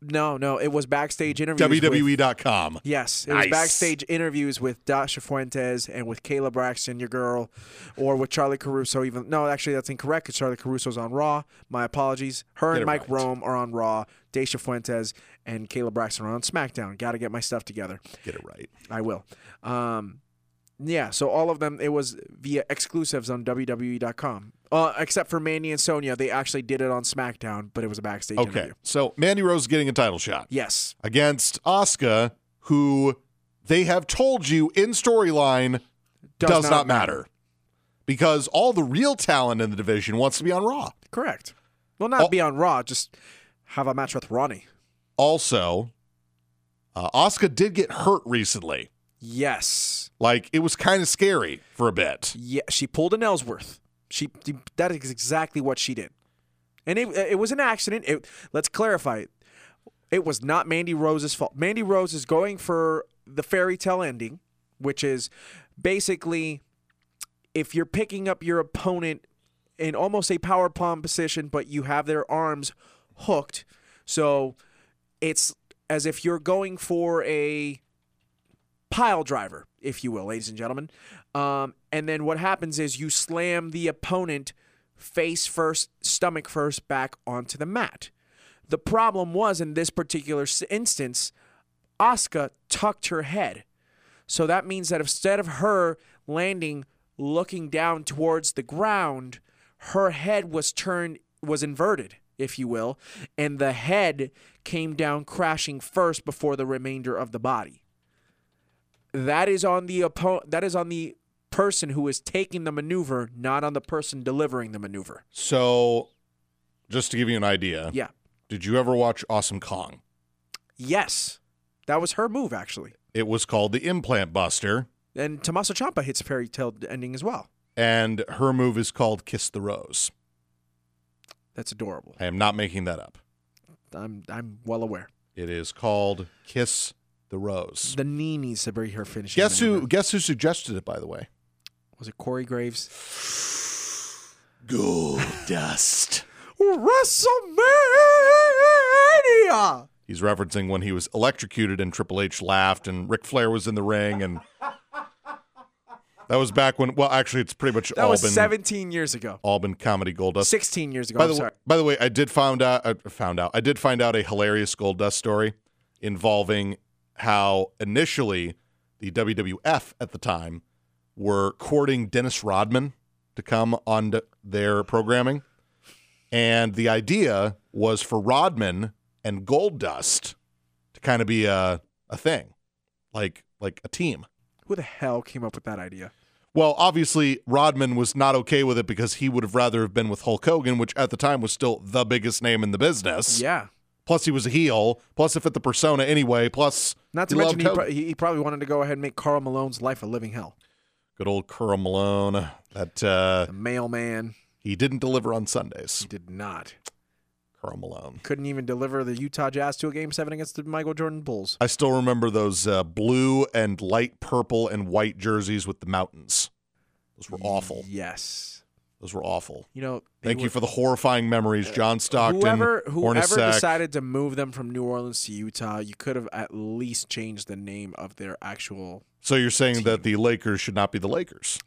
No, no. It was backstage interviews. with-
WWE.com.
Yes, it was backstage interviews with Dasha Fuentes and with Kayla Braxton, your girl, or with Charly Caruso. Even no, actually that's incorrect because Charly Caruso's on Raw. My apologies. Her
Get
and Mike
right.
Rome are on Raw. Dasha Fuentes and Kayla Braxton are on SmackDown. Got to get my stuff together.
Get it right.
I will. Um, yeah, so all of them, it was via exclusives on WWE.com. Uh, except for Mandy and Sonya, they actually did it on SmackDown, but it was a backstage
Okay,
interview.
so Mandy Rose is getting a title shot
Yes,
against Asuka, who they have told you in storyline does, not, matter. because all the real talent in the division wants to be on Raw.
Correct. Well, not
Oh.
be on Raw, just have a match with Ronnie.
Also, uh, Asuka did get hurt recently.
Yes.
Like it was kind of scary for a bit.
Yeah, she pulled an Ellsworth. She that is exactly what she did, and it it was an accident. It, let's clarify it. It was not Mandy Rose's fault. Mandy Rose is going for the fairy tale ending, which is basically if you're picking up your opponent in almost a powerbomb position, but you have their arms hooked, so it's as if you're going for a pile driver, if you will, ladies and gentlemen. Um, and then what happens is you slam the opponent face first, stomach first, back onto the mat. The problem was in this particular instance, Asuka tucked her head. So that means that instead of her landing looking down towards the ground, her head was turned was inverted, if you will, and the head came down crashing first before the remainder of the body. That is on the oppo- that is on the person who is taking the maneuver, not on the person delivering the maneuver.
So, just to give you an idea,
Yeah.
did you ever watch Awesome Kong?
Yes. That was her move actually.
It was called the Implant Buster,
And Tommaso Ciampa hits a fairy tale ending as well.
and her move is called Kiss the Rose.
That's adorable.
I am not making that up.
I'm I'm well aware.
It is called Kiss the Rose.
The knee needs to be her finishing.
Guess who?
maneuver.
Guess who suggested it? By the way,
was it? Corey Graves.
Gold Dust.
WrestleMania.
He's referencing when he was electrocuted and Triple H laughed and Ric Flair was in the ring and that was back when. Well, actually, it's pretty much
That
all
was
been
17 years ago.
all been comedy gold dust.
16 years ago.
By
I'm
the
sorry.
way, by the way, I did found out. I found out. I did find out a hilarious Goldust story involving how initially the WWF at the time were courting Dennis Rodman to come on their programming, and the idea was for Rodman and Goldust to kind of be a a thing, like like a team.
Who the hell came up with that idea?
Well, obviously, Rodman was not okay with it because he would have rather have been with Hulk Hogan, which at the time was still the biggest name in the business.
Yeah.
Plus, he was a heel. Plus, it fit the persona anyway. Plus,
Not to
he
mention, he, pro- he, he probably wanted to go ahead and make Karl Malone's life a living hell.
good old Karl Malone. That uh,
The mailman,
he didn't deliver on Sundays.
he did not.
Karl Malone.
Couldn't even deliver the Utah Jazz to a game seven against the Michael Jordan Bulls.
I still remember those uh, blue and light purple and white jerseys with the mountains. Those were awful.
Yes.
Those were awful.
You know,
Thank you for the horrifying memories, John Stockton.
whoever whoever
Hornacek.
decided to move them from New Orleans to Utah, you could have at least changed the name of their actual.
So you're saying that the Lakers should not be the Lakers?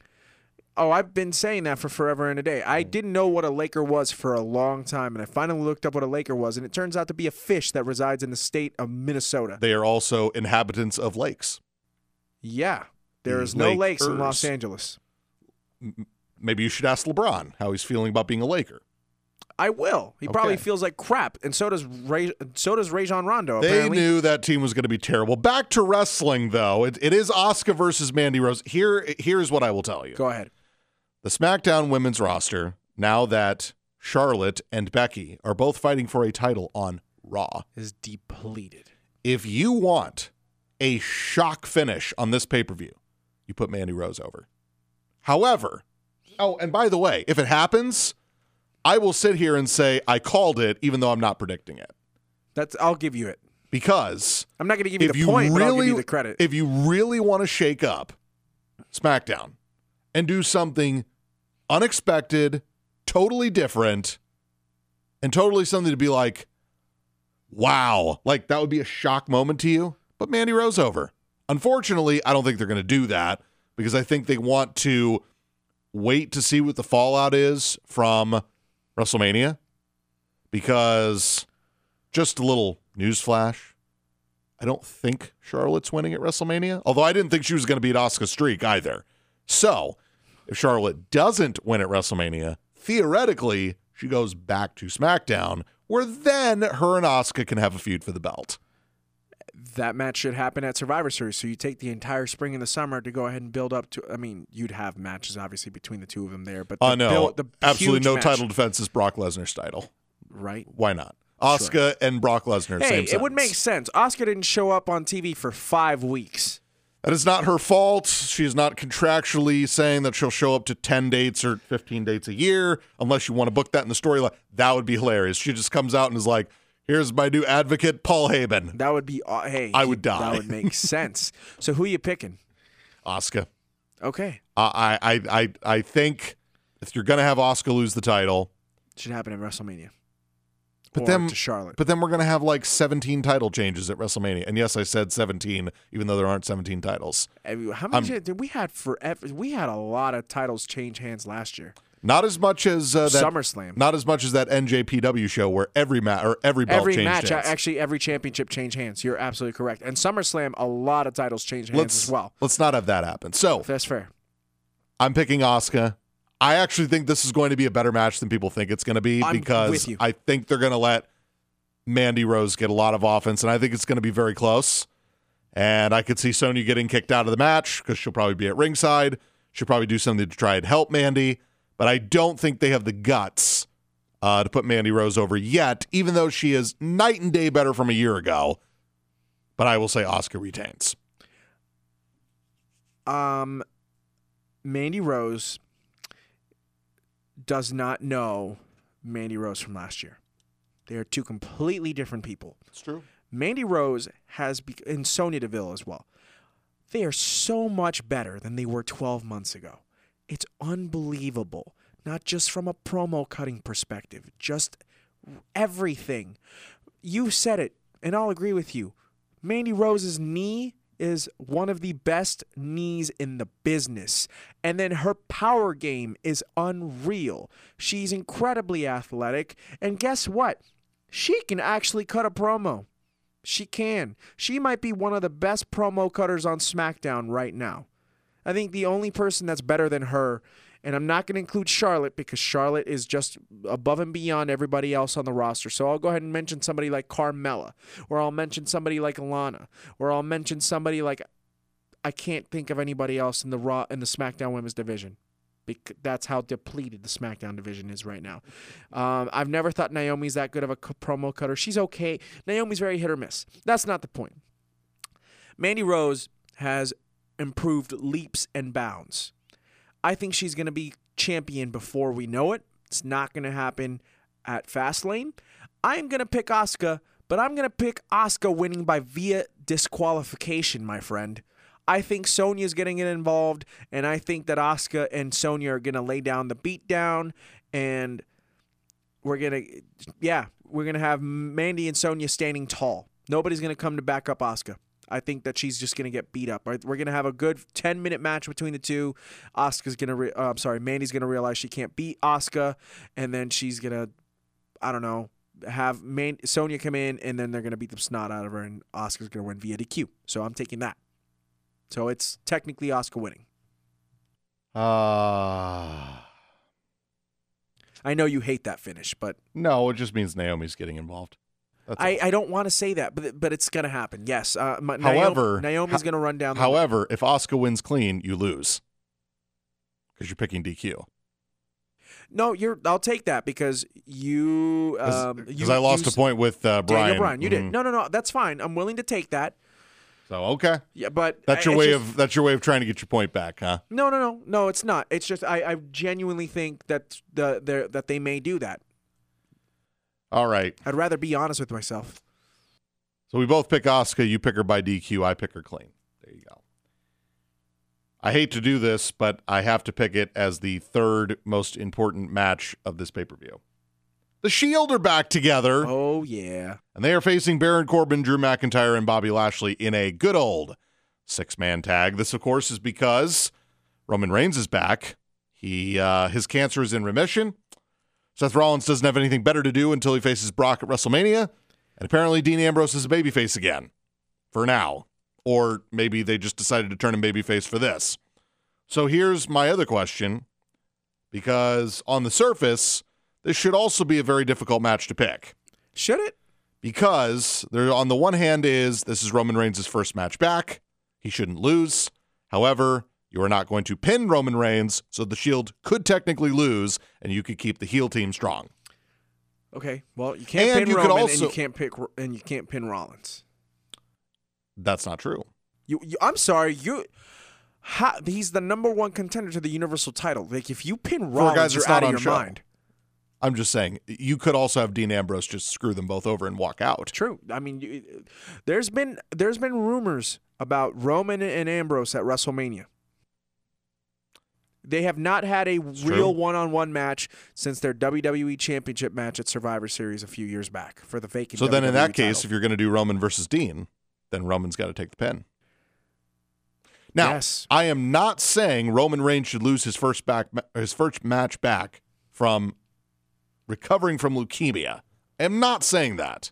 Oh, I've been saying that for forever and a day. I mm. didn't know what a Laker was for a long time, and I finally looked up what a Laker was, and it turns out to be a fish that resides in the state of Minnesota.
They are also inhabitants of lakes.
Yeah, There is no lakes in Los Angeles.
Maybe you should ask LeBron how he's feeling about being a Laker.
I will. He probably
Okay.
feels like crap, and so does Ray, so does Rajon Rondo.
They
apparently.
knew that team was going to be terrible. Back to wrestling, though. It, it is Asuka versus Mandy Rose. Here, here's what I will tell you.
Go ahead.
The SmackDown women's roster, now that Charlotte and Becky are both fighting for a title on Raw,
Is depleted.
if you want a shock finish on this pay per view, you put Mandy Rose over. However, oh, and by the way, if it happens, I will sit here and say I called it, even though I'm not predicting it,
That's. I'll give you it.
because
I'm not going to give you the
you
point, but I'll give
really,
you the credit.
if you really want to shake up SmackDown and do something unexpected, totally different, and totally something to be like, wow, like that would be a shock moment to you. But Mandy Rose over. Unfortunately, I don't think they're going to do that because I think they want to wait to see what the fallout is from WrestleMania. Because just a little news flash. I don't think Charlotte's winning at WrestleMania, although I didn't think she was going to beat Asuka Streak either. So, if Charlotte doesn't win at WrestleMania, theoretically, she goes back to SmackDown, where then her and Asuka can have a feud for the belt.
that match should happen at Survivor Series. So you take the entire spring and the summer to go ahead and build up to. I mean, you'd have matches obviously between the two of them there, but the
Uh, no,
build- the
absolutely no
match,
title defense is Brock Lesnar's title.
right?
Why not? Asuka and Brock Lesnar,
Hey, it would make sense. Asuka didn't show up on TV for five weeks.
That is not her fault. She is not contractually saying that she'll show up to 10 dates or 15 dates a year unless you want to book that in the storyline. That would be hilarious. She just comes out and is like, here's my new advocate, Paul Heyman.
That would be. Uh, hey,
I would die.
That would make sense. So who are you picking?
Asuka.
Okay,
I, I, I, I think if you're going to have Asuka lose the title,
should happen at WrestleMania.
But then-
to Charlotte.
but then we're going to have like 17 title changes at WrestleMania. And yes, I said 17, even though there aren't 17 titles.
How many did we had forever? We had a lot of titles change hands last year.
Not as much as uh, that.
SummerSlam.
Not as much as that NJPW show where every match or every belt
Every match,
hands.
actually, every championship changed hands. You're absolutely correct. And SummerSlam, a lot of titles changed hands
let's
as well.
let's not have that happen. So
That's fair.
I'm picking Asuka. I actually think this is going to be a better match than people think it's going to be
I'm
because. I think they're going to let Mandy Rose get a lot of offense, and I think it's going to be very close. And I could see Sonya getting kicked out of the match because she'll probably be at ringside. She'll probably do something to try and help Mandy, but I don't think they have the guts uh, to put Mandy Rose over yet, even though she is night and day better from a year ago. But I will say Asuka retains.
Um, Mandy Rose does not know Mandy Rose from last year. They are two completely different people.
It's true.
Mandy Rose has, be- and Sonya Deville as well. They are so much better than they were 12 months ago. It's unbelievable. Not just from a promo cutting perspective, just everything. You said it, and I'll agree with you. Mandy Rose's knee is one of the best knees in the business. And then her power game is unreal. She's incredibly athletic. And guess what? She can actually cut a promo. She can. She might be one of the best promo cutters on SmackDown right now. I think the only person that's better than her, and I'm not going to include Charlotte because Charlotte is just above and beyond everybody else on the roster. So I'll go ahead and mention somebody like Carmella, or I'll mention somebody like Alana, or I'll mention somebody like I can't think of anybody else in the Raw in the SmackDown Women's division. Because that's how depleted the SmackDown division is right now. Um, I've never thought Naomi's that good of a promo cutter. She's okay. Naomi's very hit or miss. That's not the point. Mandy Rose has improved leaps and bounds. I think she's going to be champion before we know it. It's not going to happen at Fastlane. I am going to pick Asuka, but I'm going to pick Asuka winning by via disqualification, my friend. I think Sonya's getting it involved, and I think that Asuka and Sonya are going to lay down the beat down, and we're going to, yeah, we're going to have Mandy and Sonya standing tall. Nobody's going to come to back up Asuka. I think that she's just going to get beat up. Right? We're going to have a good 10 minute match between the two. Asuka's going to, re- uh, I'm sorry, Mandy's going to realize she can't beat Asuka, and then she's going to, I don't know, have Man- Sonya come in, and then they're going to beat the snot out of her, and Asuka's going to win via DQ. So I'm taking that. So it's technically Asuka winning.
Uh,
I know you hate that finish, but
no, it just means Naomi's getting involved. That's
I. I don't want to say that, but but it's gonna happen. Yes. Uh, my,
However,
Naomi, Naomi's
ho-
gonna run down. The,
However, if Asuka wins clean, you lose because you're picking DQ.
no, you're. I'll take that because you. Um,
Because
you-
I lost
you
a point with uh, Bryan.
Daniel Bryan, you did.
Mhm.
No, no, no. That's fine. I'm willing to take that.
So okay,
Yeah, but
that's your
it's
way
just-
of that's your way of trying to get your point back, huh?
No, no, no, no. It's not. It's just I, I genuinely think that the the that they may do that.
All right.
I'd rather be honest with myself.
So we both pick Asuka. You pick her by DQ. I pick her clean. There you go. I hate to do this, but I have to pick it as the third most important match of this pay per view. The Shield are back together,
Oh yeah.
and they are facing Baron Corbin, Drew McIntyre, and Bobby Lashley in a good old six man tag. This, of course, is because Roman Reigns is back. He uh, his cancer is in remission. Seth Rollins doesn't have anything better to do until he faces Brock at WrestleMania. And apparently, Dean Ambrose is a babyface again for now. Or maybe they just decided to turn him babyface for this. So here's my other question because on the surface, this should also be a very difficult match to pick.
Should it?
Because there, on the one hand, is this is Roman Reigns' first match back. He shouldn't lose. However, you are not going to pin Roman Reigns, so the Shield could technically lose, and you could keep the heel team strong.
Okay. Well, you can't
And
pin
you could
Roman, and
also-
you can't pick and you can't pin Rollins.
That's not true.
You, you I'm sorry. You. How, he's the number one contender to the Universal title. Like if you pin Rollins,
that's
you're
not
out of
on
your
show.
mind.
I'm just saying, you could also have Dean Ambrose just screw them both over and walk out.
True. I mean, you, there's been there's been rumors about Roman and Ambrose at WrestleMania. They have not had a
true.
real one-on-one match since their WWE Championship match at Survivor Series a few years back for the vacant.
So then, in
WWE
that case, if you're going to do Roman versus Dean, then Roman's got to take the pin. Now,
Yes.
I am not saying Roman Reigns should lose his first back his first match back from recovering from leukemia. I am not saying that.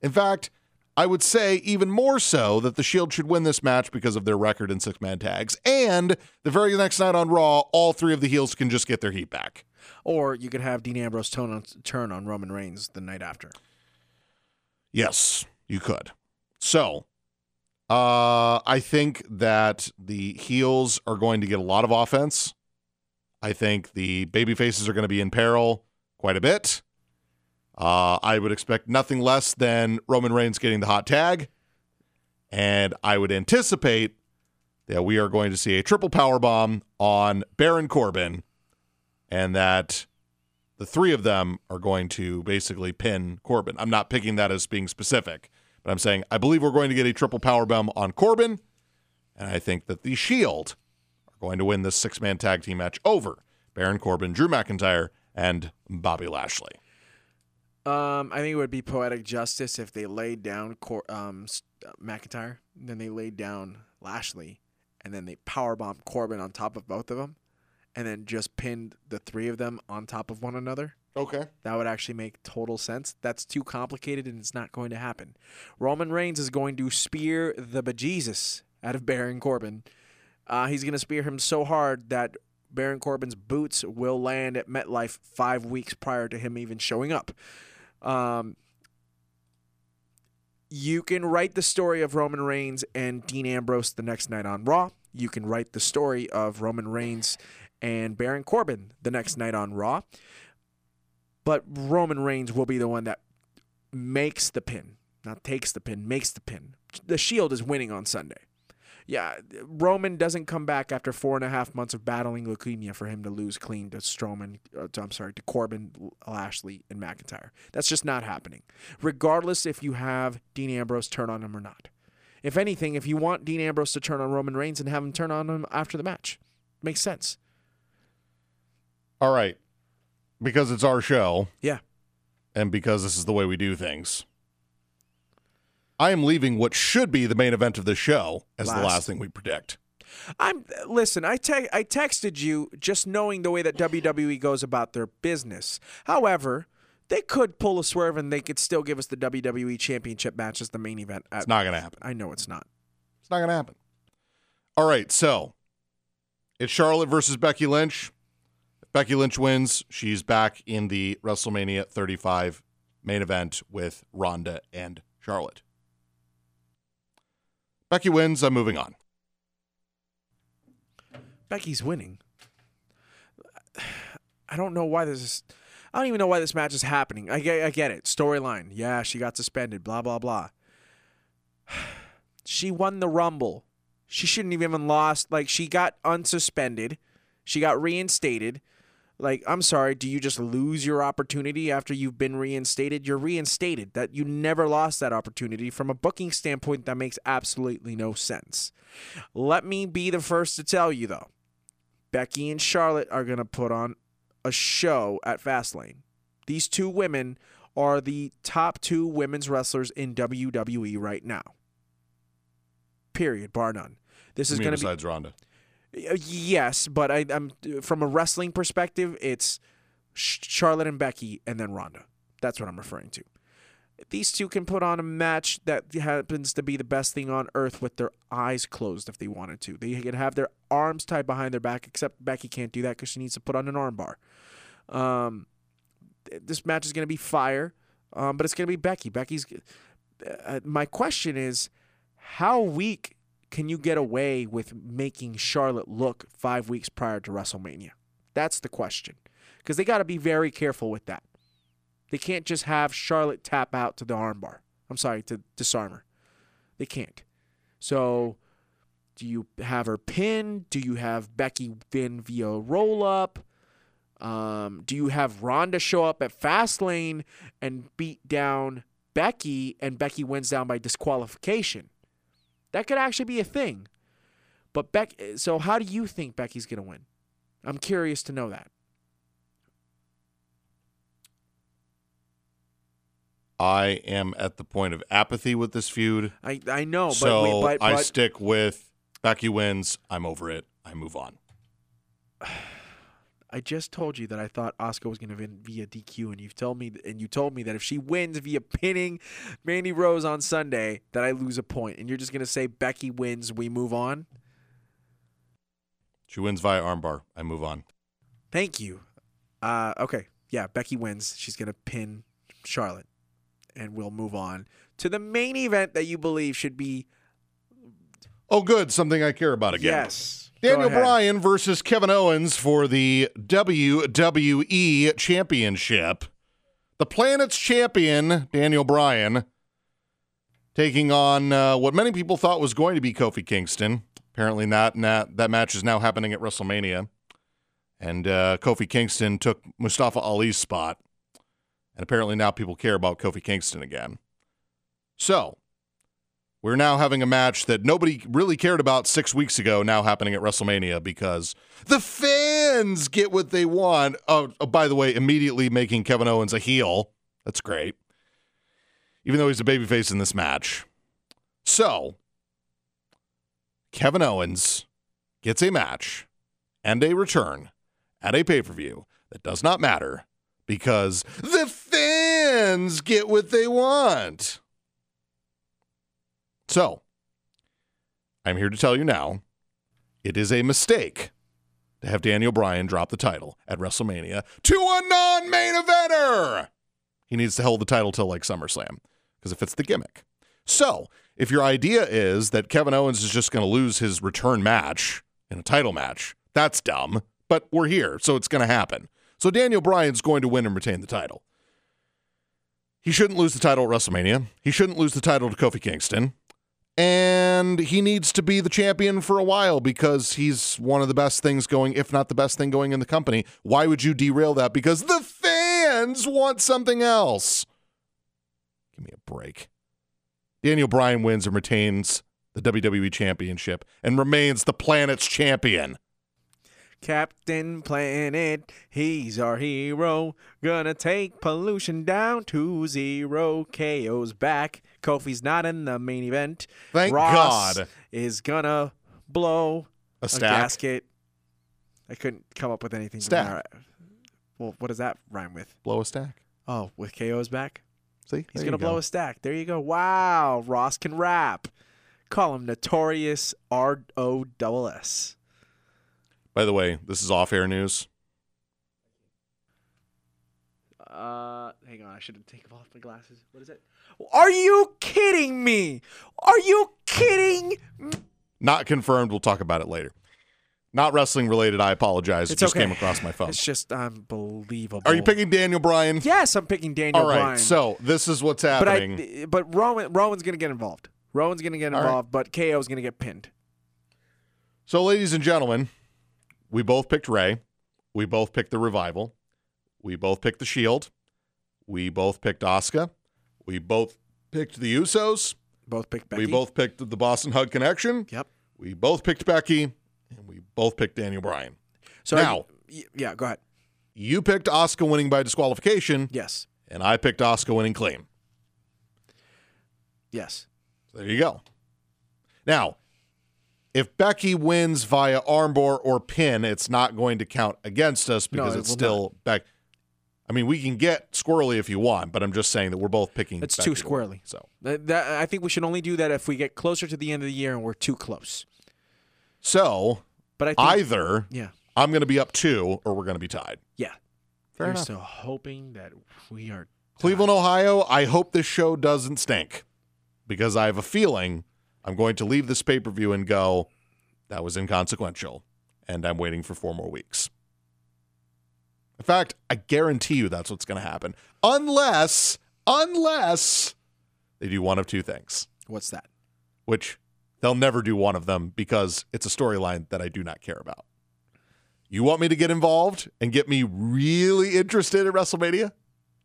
In fact, I would say even more so that the Shield should win this match because of their record in six man tags. And the very next night on Raw, all three of the heels can just get their heat back.
or you could have Dean Ambrose turn on, turn on Roman Reigns the night after.
Yes, you could. So, uh, I think that the heels are going to get a lot of offense. I think the baby faces are going to be in peril quite a bit. Uh, I would expect nothing less than Roman Reigns getting the hot tag. And I would anticipate that we are going to see a triple power bomb on Baron Corbin and that the three of them are going to basically pin Corbin. I'm not picking that as being specific, but I'm saying I believe we're going to get a triple power bomb on Corbin, and I think that the Shield are going to win this six man tag team match over Baron Corbin, Drew McIntyre, and Bobby Lashley.
Um, I think it would be poetic justice if they laid down Cor- um, uh, McIntyre, then they laid down Lashley, and then they powerbombed Corbin on top of both of them, and then just pinned the three of them on top of one another.
Okay.
That would actually make total sense. That's too complicated and it's not going to happen. Roman Reigns is going to spear the bejesus out of Baron Corbin. Uh, he's going to spear him so hard that Baron Corbin's boots will land at MetLife five weeks prior to him even showing up. Um, you can write the story of Roman Reigns and Dean Ambrose the next night on Raw. You can write the story of Roman Reigns and Baron Corbin the next night on Raw. But Roman Reigns will be the one that makes the pin, not takes the pin, makes the pin. The Shield is winning on Sunday. Yeah, Roman doesn't come back after four and a half months of battling leukemia for him to lose clean to Strowman. Uh, to, I'm sorry, to Corbin, Lashley, and McIntyre. That's just not happening. Regardless if you have Dean Ambrose turn on him or not. If anything, if you want Dean Ambrose to turn on Roman Reigns and have him turn on him after the match, makes sense.
All right. Because it's our show.
Yeah.
And because this is the way we do things. I am leaving what should be the main event of the show as the
Last.
last thing we predict.
I'm listen. I te- I texted you just knowing the way that WWE goes about their business. However, they could pull a swerve and they could still give us the WWE Championship match as the main event. At,
It's not going to happen.
I know it's not.
It's not going to happen. All right, so it's Charlotte versus Becky Lynch. If Becky Lynch wins, she's back in the WrestleMania 35 main event with Ronda and Charlotte. Becky wins, I'm moving on.
Becky's winning. I don't know why this is. I don't even know why this match is happening. I get, I get it. Storyline. Yeah, she got suspended. Blah blah blah. She won the Rumble. She shouldn't have even lost. Like she got unsuspended. She got reinstated. Like I'm sorry. Do you just lose your opportunity after you've been reinstated? You're reinstated. That you never lost that opportunity. From a booking standpoint, that makes absolutely no sense. Let me be the first to tell you though. Becky and Charlotte are going to put on a show at Fastlane. These two women are the top two women's wrestlers in WWE right now. Period, bar none. This is going to be
besides Ronda.
Uh, Yes, but I, I'm from a wrestling perspective, it's Charlotte and Becky, and then Ronda. That's what I'm referring to. These two can put on a match that happens to be the best thing on earth with their eyes closed if they wanted to. They can have their arms tied behind their back, except Becky can't do that because she needs to put on an armbar. Um, this match is going to be fire, um, but it's going to be Becky. Becky's. Uh, my question is, how weak can you get away with making Charlotte look five weeks prior to WrestleMania? That's the question. Because they got to be very careful with that. They can't just have Charlotte tap out to the armbar. I'm sorry, to disarm her. They can't. So, do you have her pinned? Do you have Becky win via roll up? Um, do you have Ronda show up at Fastlane and beat down Becky, and Becky wins down by disqualification? That could actually be a thing. But Beck, so how do you think Becky's gonna win? I'm curious to know that.
I am at the point of apathy with this feud.
I I know, but
so
wait, but,
I stick with Becky wins. I'm over it. I move on.
I just told you that I thought Asuka was going to win via DQ, and you've told me, and you told me that if she wins via pinning Mandy Rose on Sunday, that I lose a point, and you're just going to say Becky wins, we move on.
She wins via armbar. I move on.
Thank you. Uh, okay, yeah, Becky wins. She's going to pin Charlotte, and we'll move on to the main event that you believe should be
Oh, good. Something I care about again.
yes.
Daniel. Bryan versus Kevin Owens for the WWE Championship. The planet's champion, Daniel Bryan, taking on uh, what many people thought was going to be Kofi Kingston. Apparently, not, not that match is now happening at WrestleMania. And uh, Kofi Kingston took Mustafa Ali's spot. And apparently, now people care about Kofi Kingston again. So, we're now having a match that nobody really cared about six weeks ago, now happening at WrestleMania because the fans get what they want. Oh, oh, by the way, immediately making Kevin Owens a heel That's great. Even though he's a babyface in this match. So, Kevin Owens gets a match and a return at a pay per view that does not matter because the fans get what they want. So, I'm here to tell you now it is a mistake to have Daniel Bryan drop the title at WrestleMania to a non main eventer. He needs to hold the title till like SummerSlam because it fits the gimmick. So, if your idea is that Kevin Owens is just going to lose his return match in a title match, that's dumb, but we're here, so it's going to happen. So, Daniel Bryan's going to win and retain the title. He shouldn't lose the title at WrestleMania. He shouldn't lose the title to Kofi Kingston. And he needs to be the champion for a while because he's one of the best things going, if not the best thing going in the company. Why would you derail that? Because the fans want something else. Give me a break. Daniel Bryan wins and retains the WWE Championship and remains the planet's champion.
Captain Planet, he's our hero. Gonna take pollution down to zero. KO's back. Kofi's not in the main event.
Thank
Ross
God.
is gonna blow
A
a
stack.
gasket. I couldn't come up with anything.
Stack.
Well, what does that rhyme with?
Blow a stack.
Oh, with KO's back?
See?
He's gonna
you
blow a stack. There you go. Wow, Ross can rap. Call him Notorious R O S.
By the way, this is off air news.
Uh, hang on. I should have taken off my glasses. What is it? Are you kidding me? Are you kidding?
Not confirmed. We'll talk about it later. Not wrestling related. I apologize. It just
okay.
came across my phone.
It's just unbelievable.
Are you picking Daniel Bryan?
Yes, I'm picking Daniel
All right.
Bryan.
So this is what's
but
happening.
I, but Rowan, Rowan's gonna get involved. Rowan's gonna get
All right.
involved, but KO's gonna get pinned.
So, ladies and gentlemen, we both picked Rey. We both picked the revival. We both picked the Shield. We both picked Asuka. We both picked the Usos.
Both picked Becky.
We both picked the Boss 'n' Hug Connection.
Yep.
We both picked Becky, and we both picked Daniel Bryan.
So
Now-
yeah, go ahead.
You picked Asuka winning by disqualification,
Yes,
and I picked Asuka winning claim.
yes.
So there you go. Now, if Becky wins via armbar or pin, it's not going to count against us
No,
because
it
it's still Beck. I mean, we can get squirrely if you want, but I'm just saying that we're both picking.
It's too
to
squirrely.
So,
That, that, I think we should only do that if we get closer to the end of the year and we're too close.
so
But I think,
either
yeah,
I'm going to be up two, or we're going to be tied.
yeah.
Fair
You're
enough.
still hoping that we are
Cleveland, Ohio. I hope this show doesn't stink because I have a feeling I'm going to leave this pay per view and go, that was inconsequential, and I'm waiting for four more weeks. In fact, I guarantee you that's what's going to happen. Unless, unless they do one of two things,
What's that?
which they'll never do one of them because it's a storyline that I do not care about. You want me to get involved and get me really interested in WrestleMania?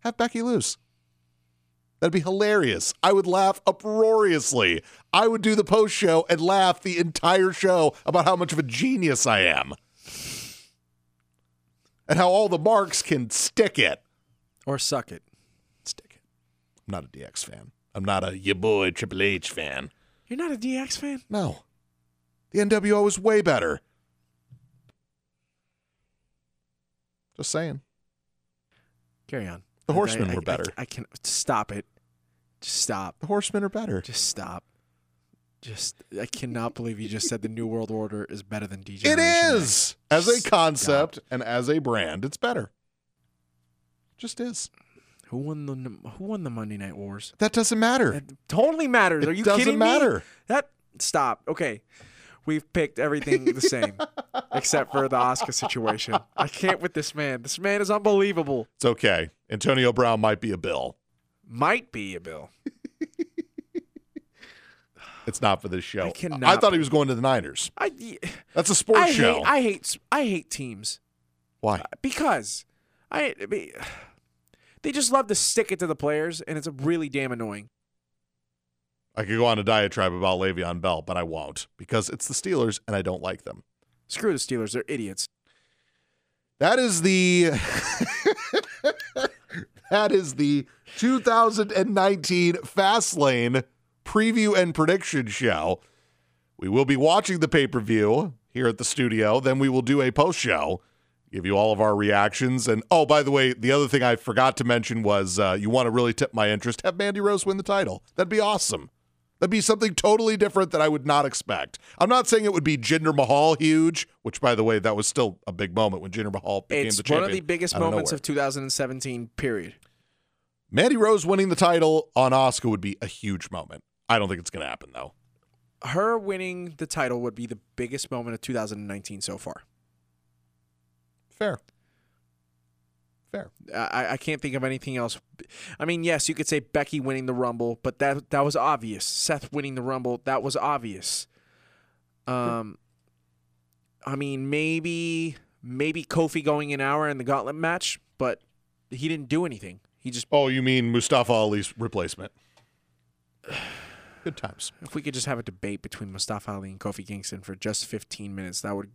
Have Becky lose. That'd be hilarious. I would laugh uproariously. I would do the post show and laugh the entire show about how much of a genius I am. And how all the marks can stick it.
Or suck it.
Stick it. I'm not a DX fan. I'm not a ya boy Triple H fan.
You're not a DX fan?
No. The NWO is way better. Just saying.
Carry on.
The Horsemen
I-
were
I-
better.
I, can stop it. Just stop.
The Horsemen are better.
Just stop. Just I cannot believe you just said the New World Order is better than DJ.
It is. As a
Stop.
concept and as a brand, it's better. Just is.
Who won the Who won the Monday Night Wars?
That doesn't matter.
That totally matters.
It
Are you
doesn't
kidding
matter.
me? That stop. Okay, we've picked everything the same except for the Asuka situation. I can't with this man. This man is unbelievable.
It's okay. Antonio Brown might be a bill.
Might be a bill.
It's not for this show.
I cannot
thought he was going to the Niners.
I
That's a sports
I
show.
hate I hate I hate teams
Why?
Uh, because I, I mean, they just love to stick it to the players and it's really damn annoying.
I could go on a diatribe about Le'Veon Bell, but I won't because it's the Steelers and I don't like them.
Screw the Steelers. They're idiots.
That is the that is the 2019 Fastlane preview and prediction show. We will be watching the pay per view here at the studio. Then we will do a post show, give you all of our reactions. And oh, by the way, the other thing I forgot to mention was uh, you want to really tip my interest, have Mandy Rose win the title. That'd be awesome. That'd be something totally different that I would not expect. I'm not saying it would be Jinder Mahal huge, which, by the way, that was still a big moment when Jinder Mahal became
It's
the champion.
It's one of the biggest moments
nowhere.
of 2017. Period.
Mandy Rose winning the title on Asuka would be a huge moment. I don't think it's going to happen though.
Her winning the title would be the biggest moment of 2019 so far.
Fair. Fair.
I, I can't think of anything else. I mean, yes, you could say Becky winning the Rumble, but that that was obvious. Seth winning the Rumble, that was obvious. Um, I mean, maybe maybe Kofi going an hour in the Gauntlet match, but he didn't do anything. He just
Oh, you mean Mustafa Ali's replacement? Good times.
if we could just have a debate between Mustafa Ali and Kofi Kingston for just 15 minutes, that would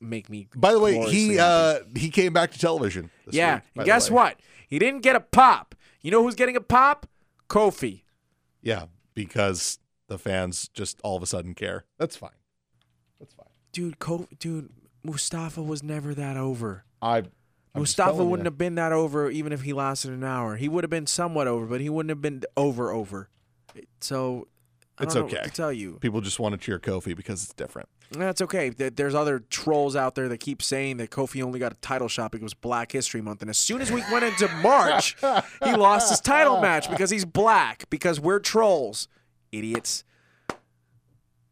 make me.
By the way, he uh he came back to television. this
yeah,
week,
and guess what? He didn't get a pop. You know who's getting a pop? Kofi.
Yeah, because the fans just all of a sudden care. That's fine. That's fine.
dude, Co- dude, Mustafa was never that over.
I I'm
Mustafa wouldn't
you.
have been that over even if he lasted an hour. He would have been somewhat over, but he wouldn't have been over over. So
It's okay.
to tell you.
People just want to cheer Kofi because it's different.
That's okay. There's other trolls out there that keep saying that Kofi only got a title shot because it was Black History Month, and as soon as we went into March, he lost his title match because he's black. Because we're trolls, idiots.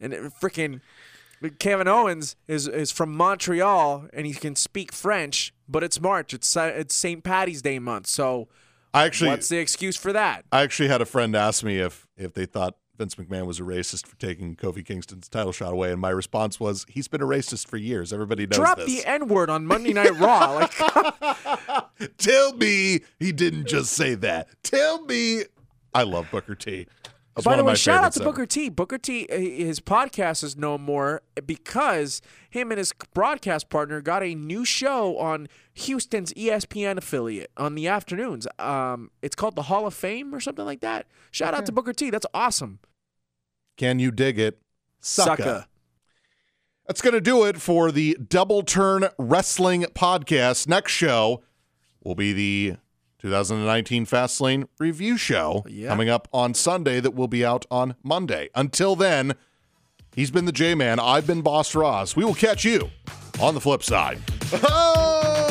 And freaking Kevin Owens is is from Montreal and he can speak French, but it's March. It's it's St. Patty's Day month. So
I actually
what's the excuse for that?
I actually had a friend ask me if if they thought Vince McMahon was a racist for taking Kofi Kingston's title shot away, and my response was, "He's been a racist for years. Everybody knows
Drop
this."
the N word on Monday Night Raw. Like
Tell me he didn't just say that. Tell me I love Booker T. That's
By the way, shout out to. Booker T. Booker T. uh, His podcast is no more because him and his broadcast partner got a new show on Houston's ESPN affiliate on the afternoons. Um, it's called the Hall of Fame or something like that. Shout out to Booker T. That's awesome.
Can you dig it? sucker?
Sucka.
That's going to do it for the Double Turn Wrestling podcast. Next show will be the 2019 Fastlane review show
Yeah.
coming up on Sunday that will be out on Monday. Until then, he's been the J Man. I've been Boss Ross. We will catch you on the flip side. Oh!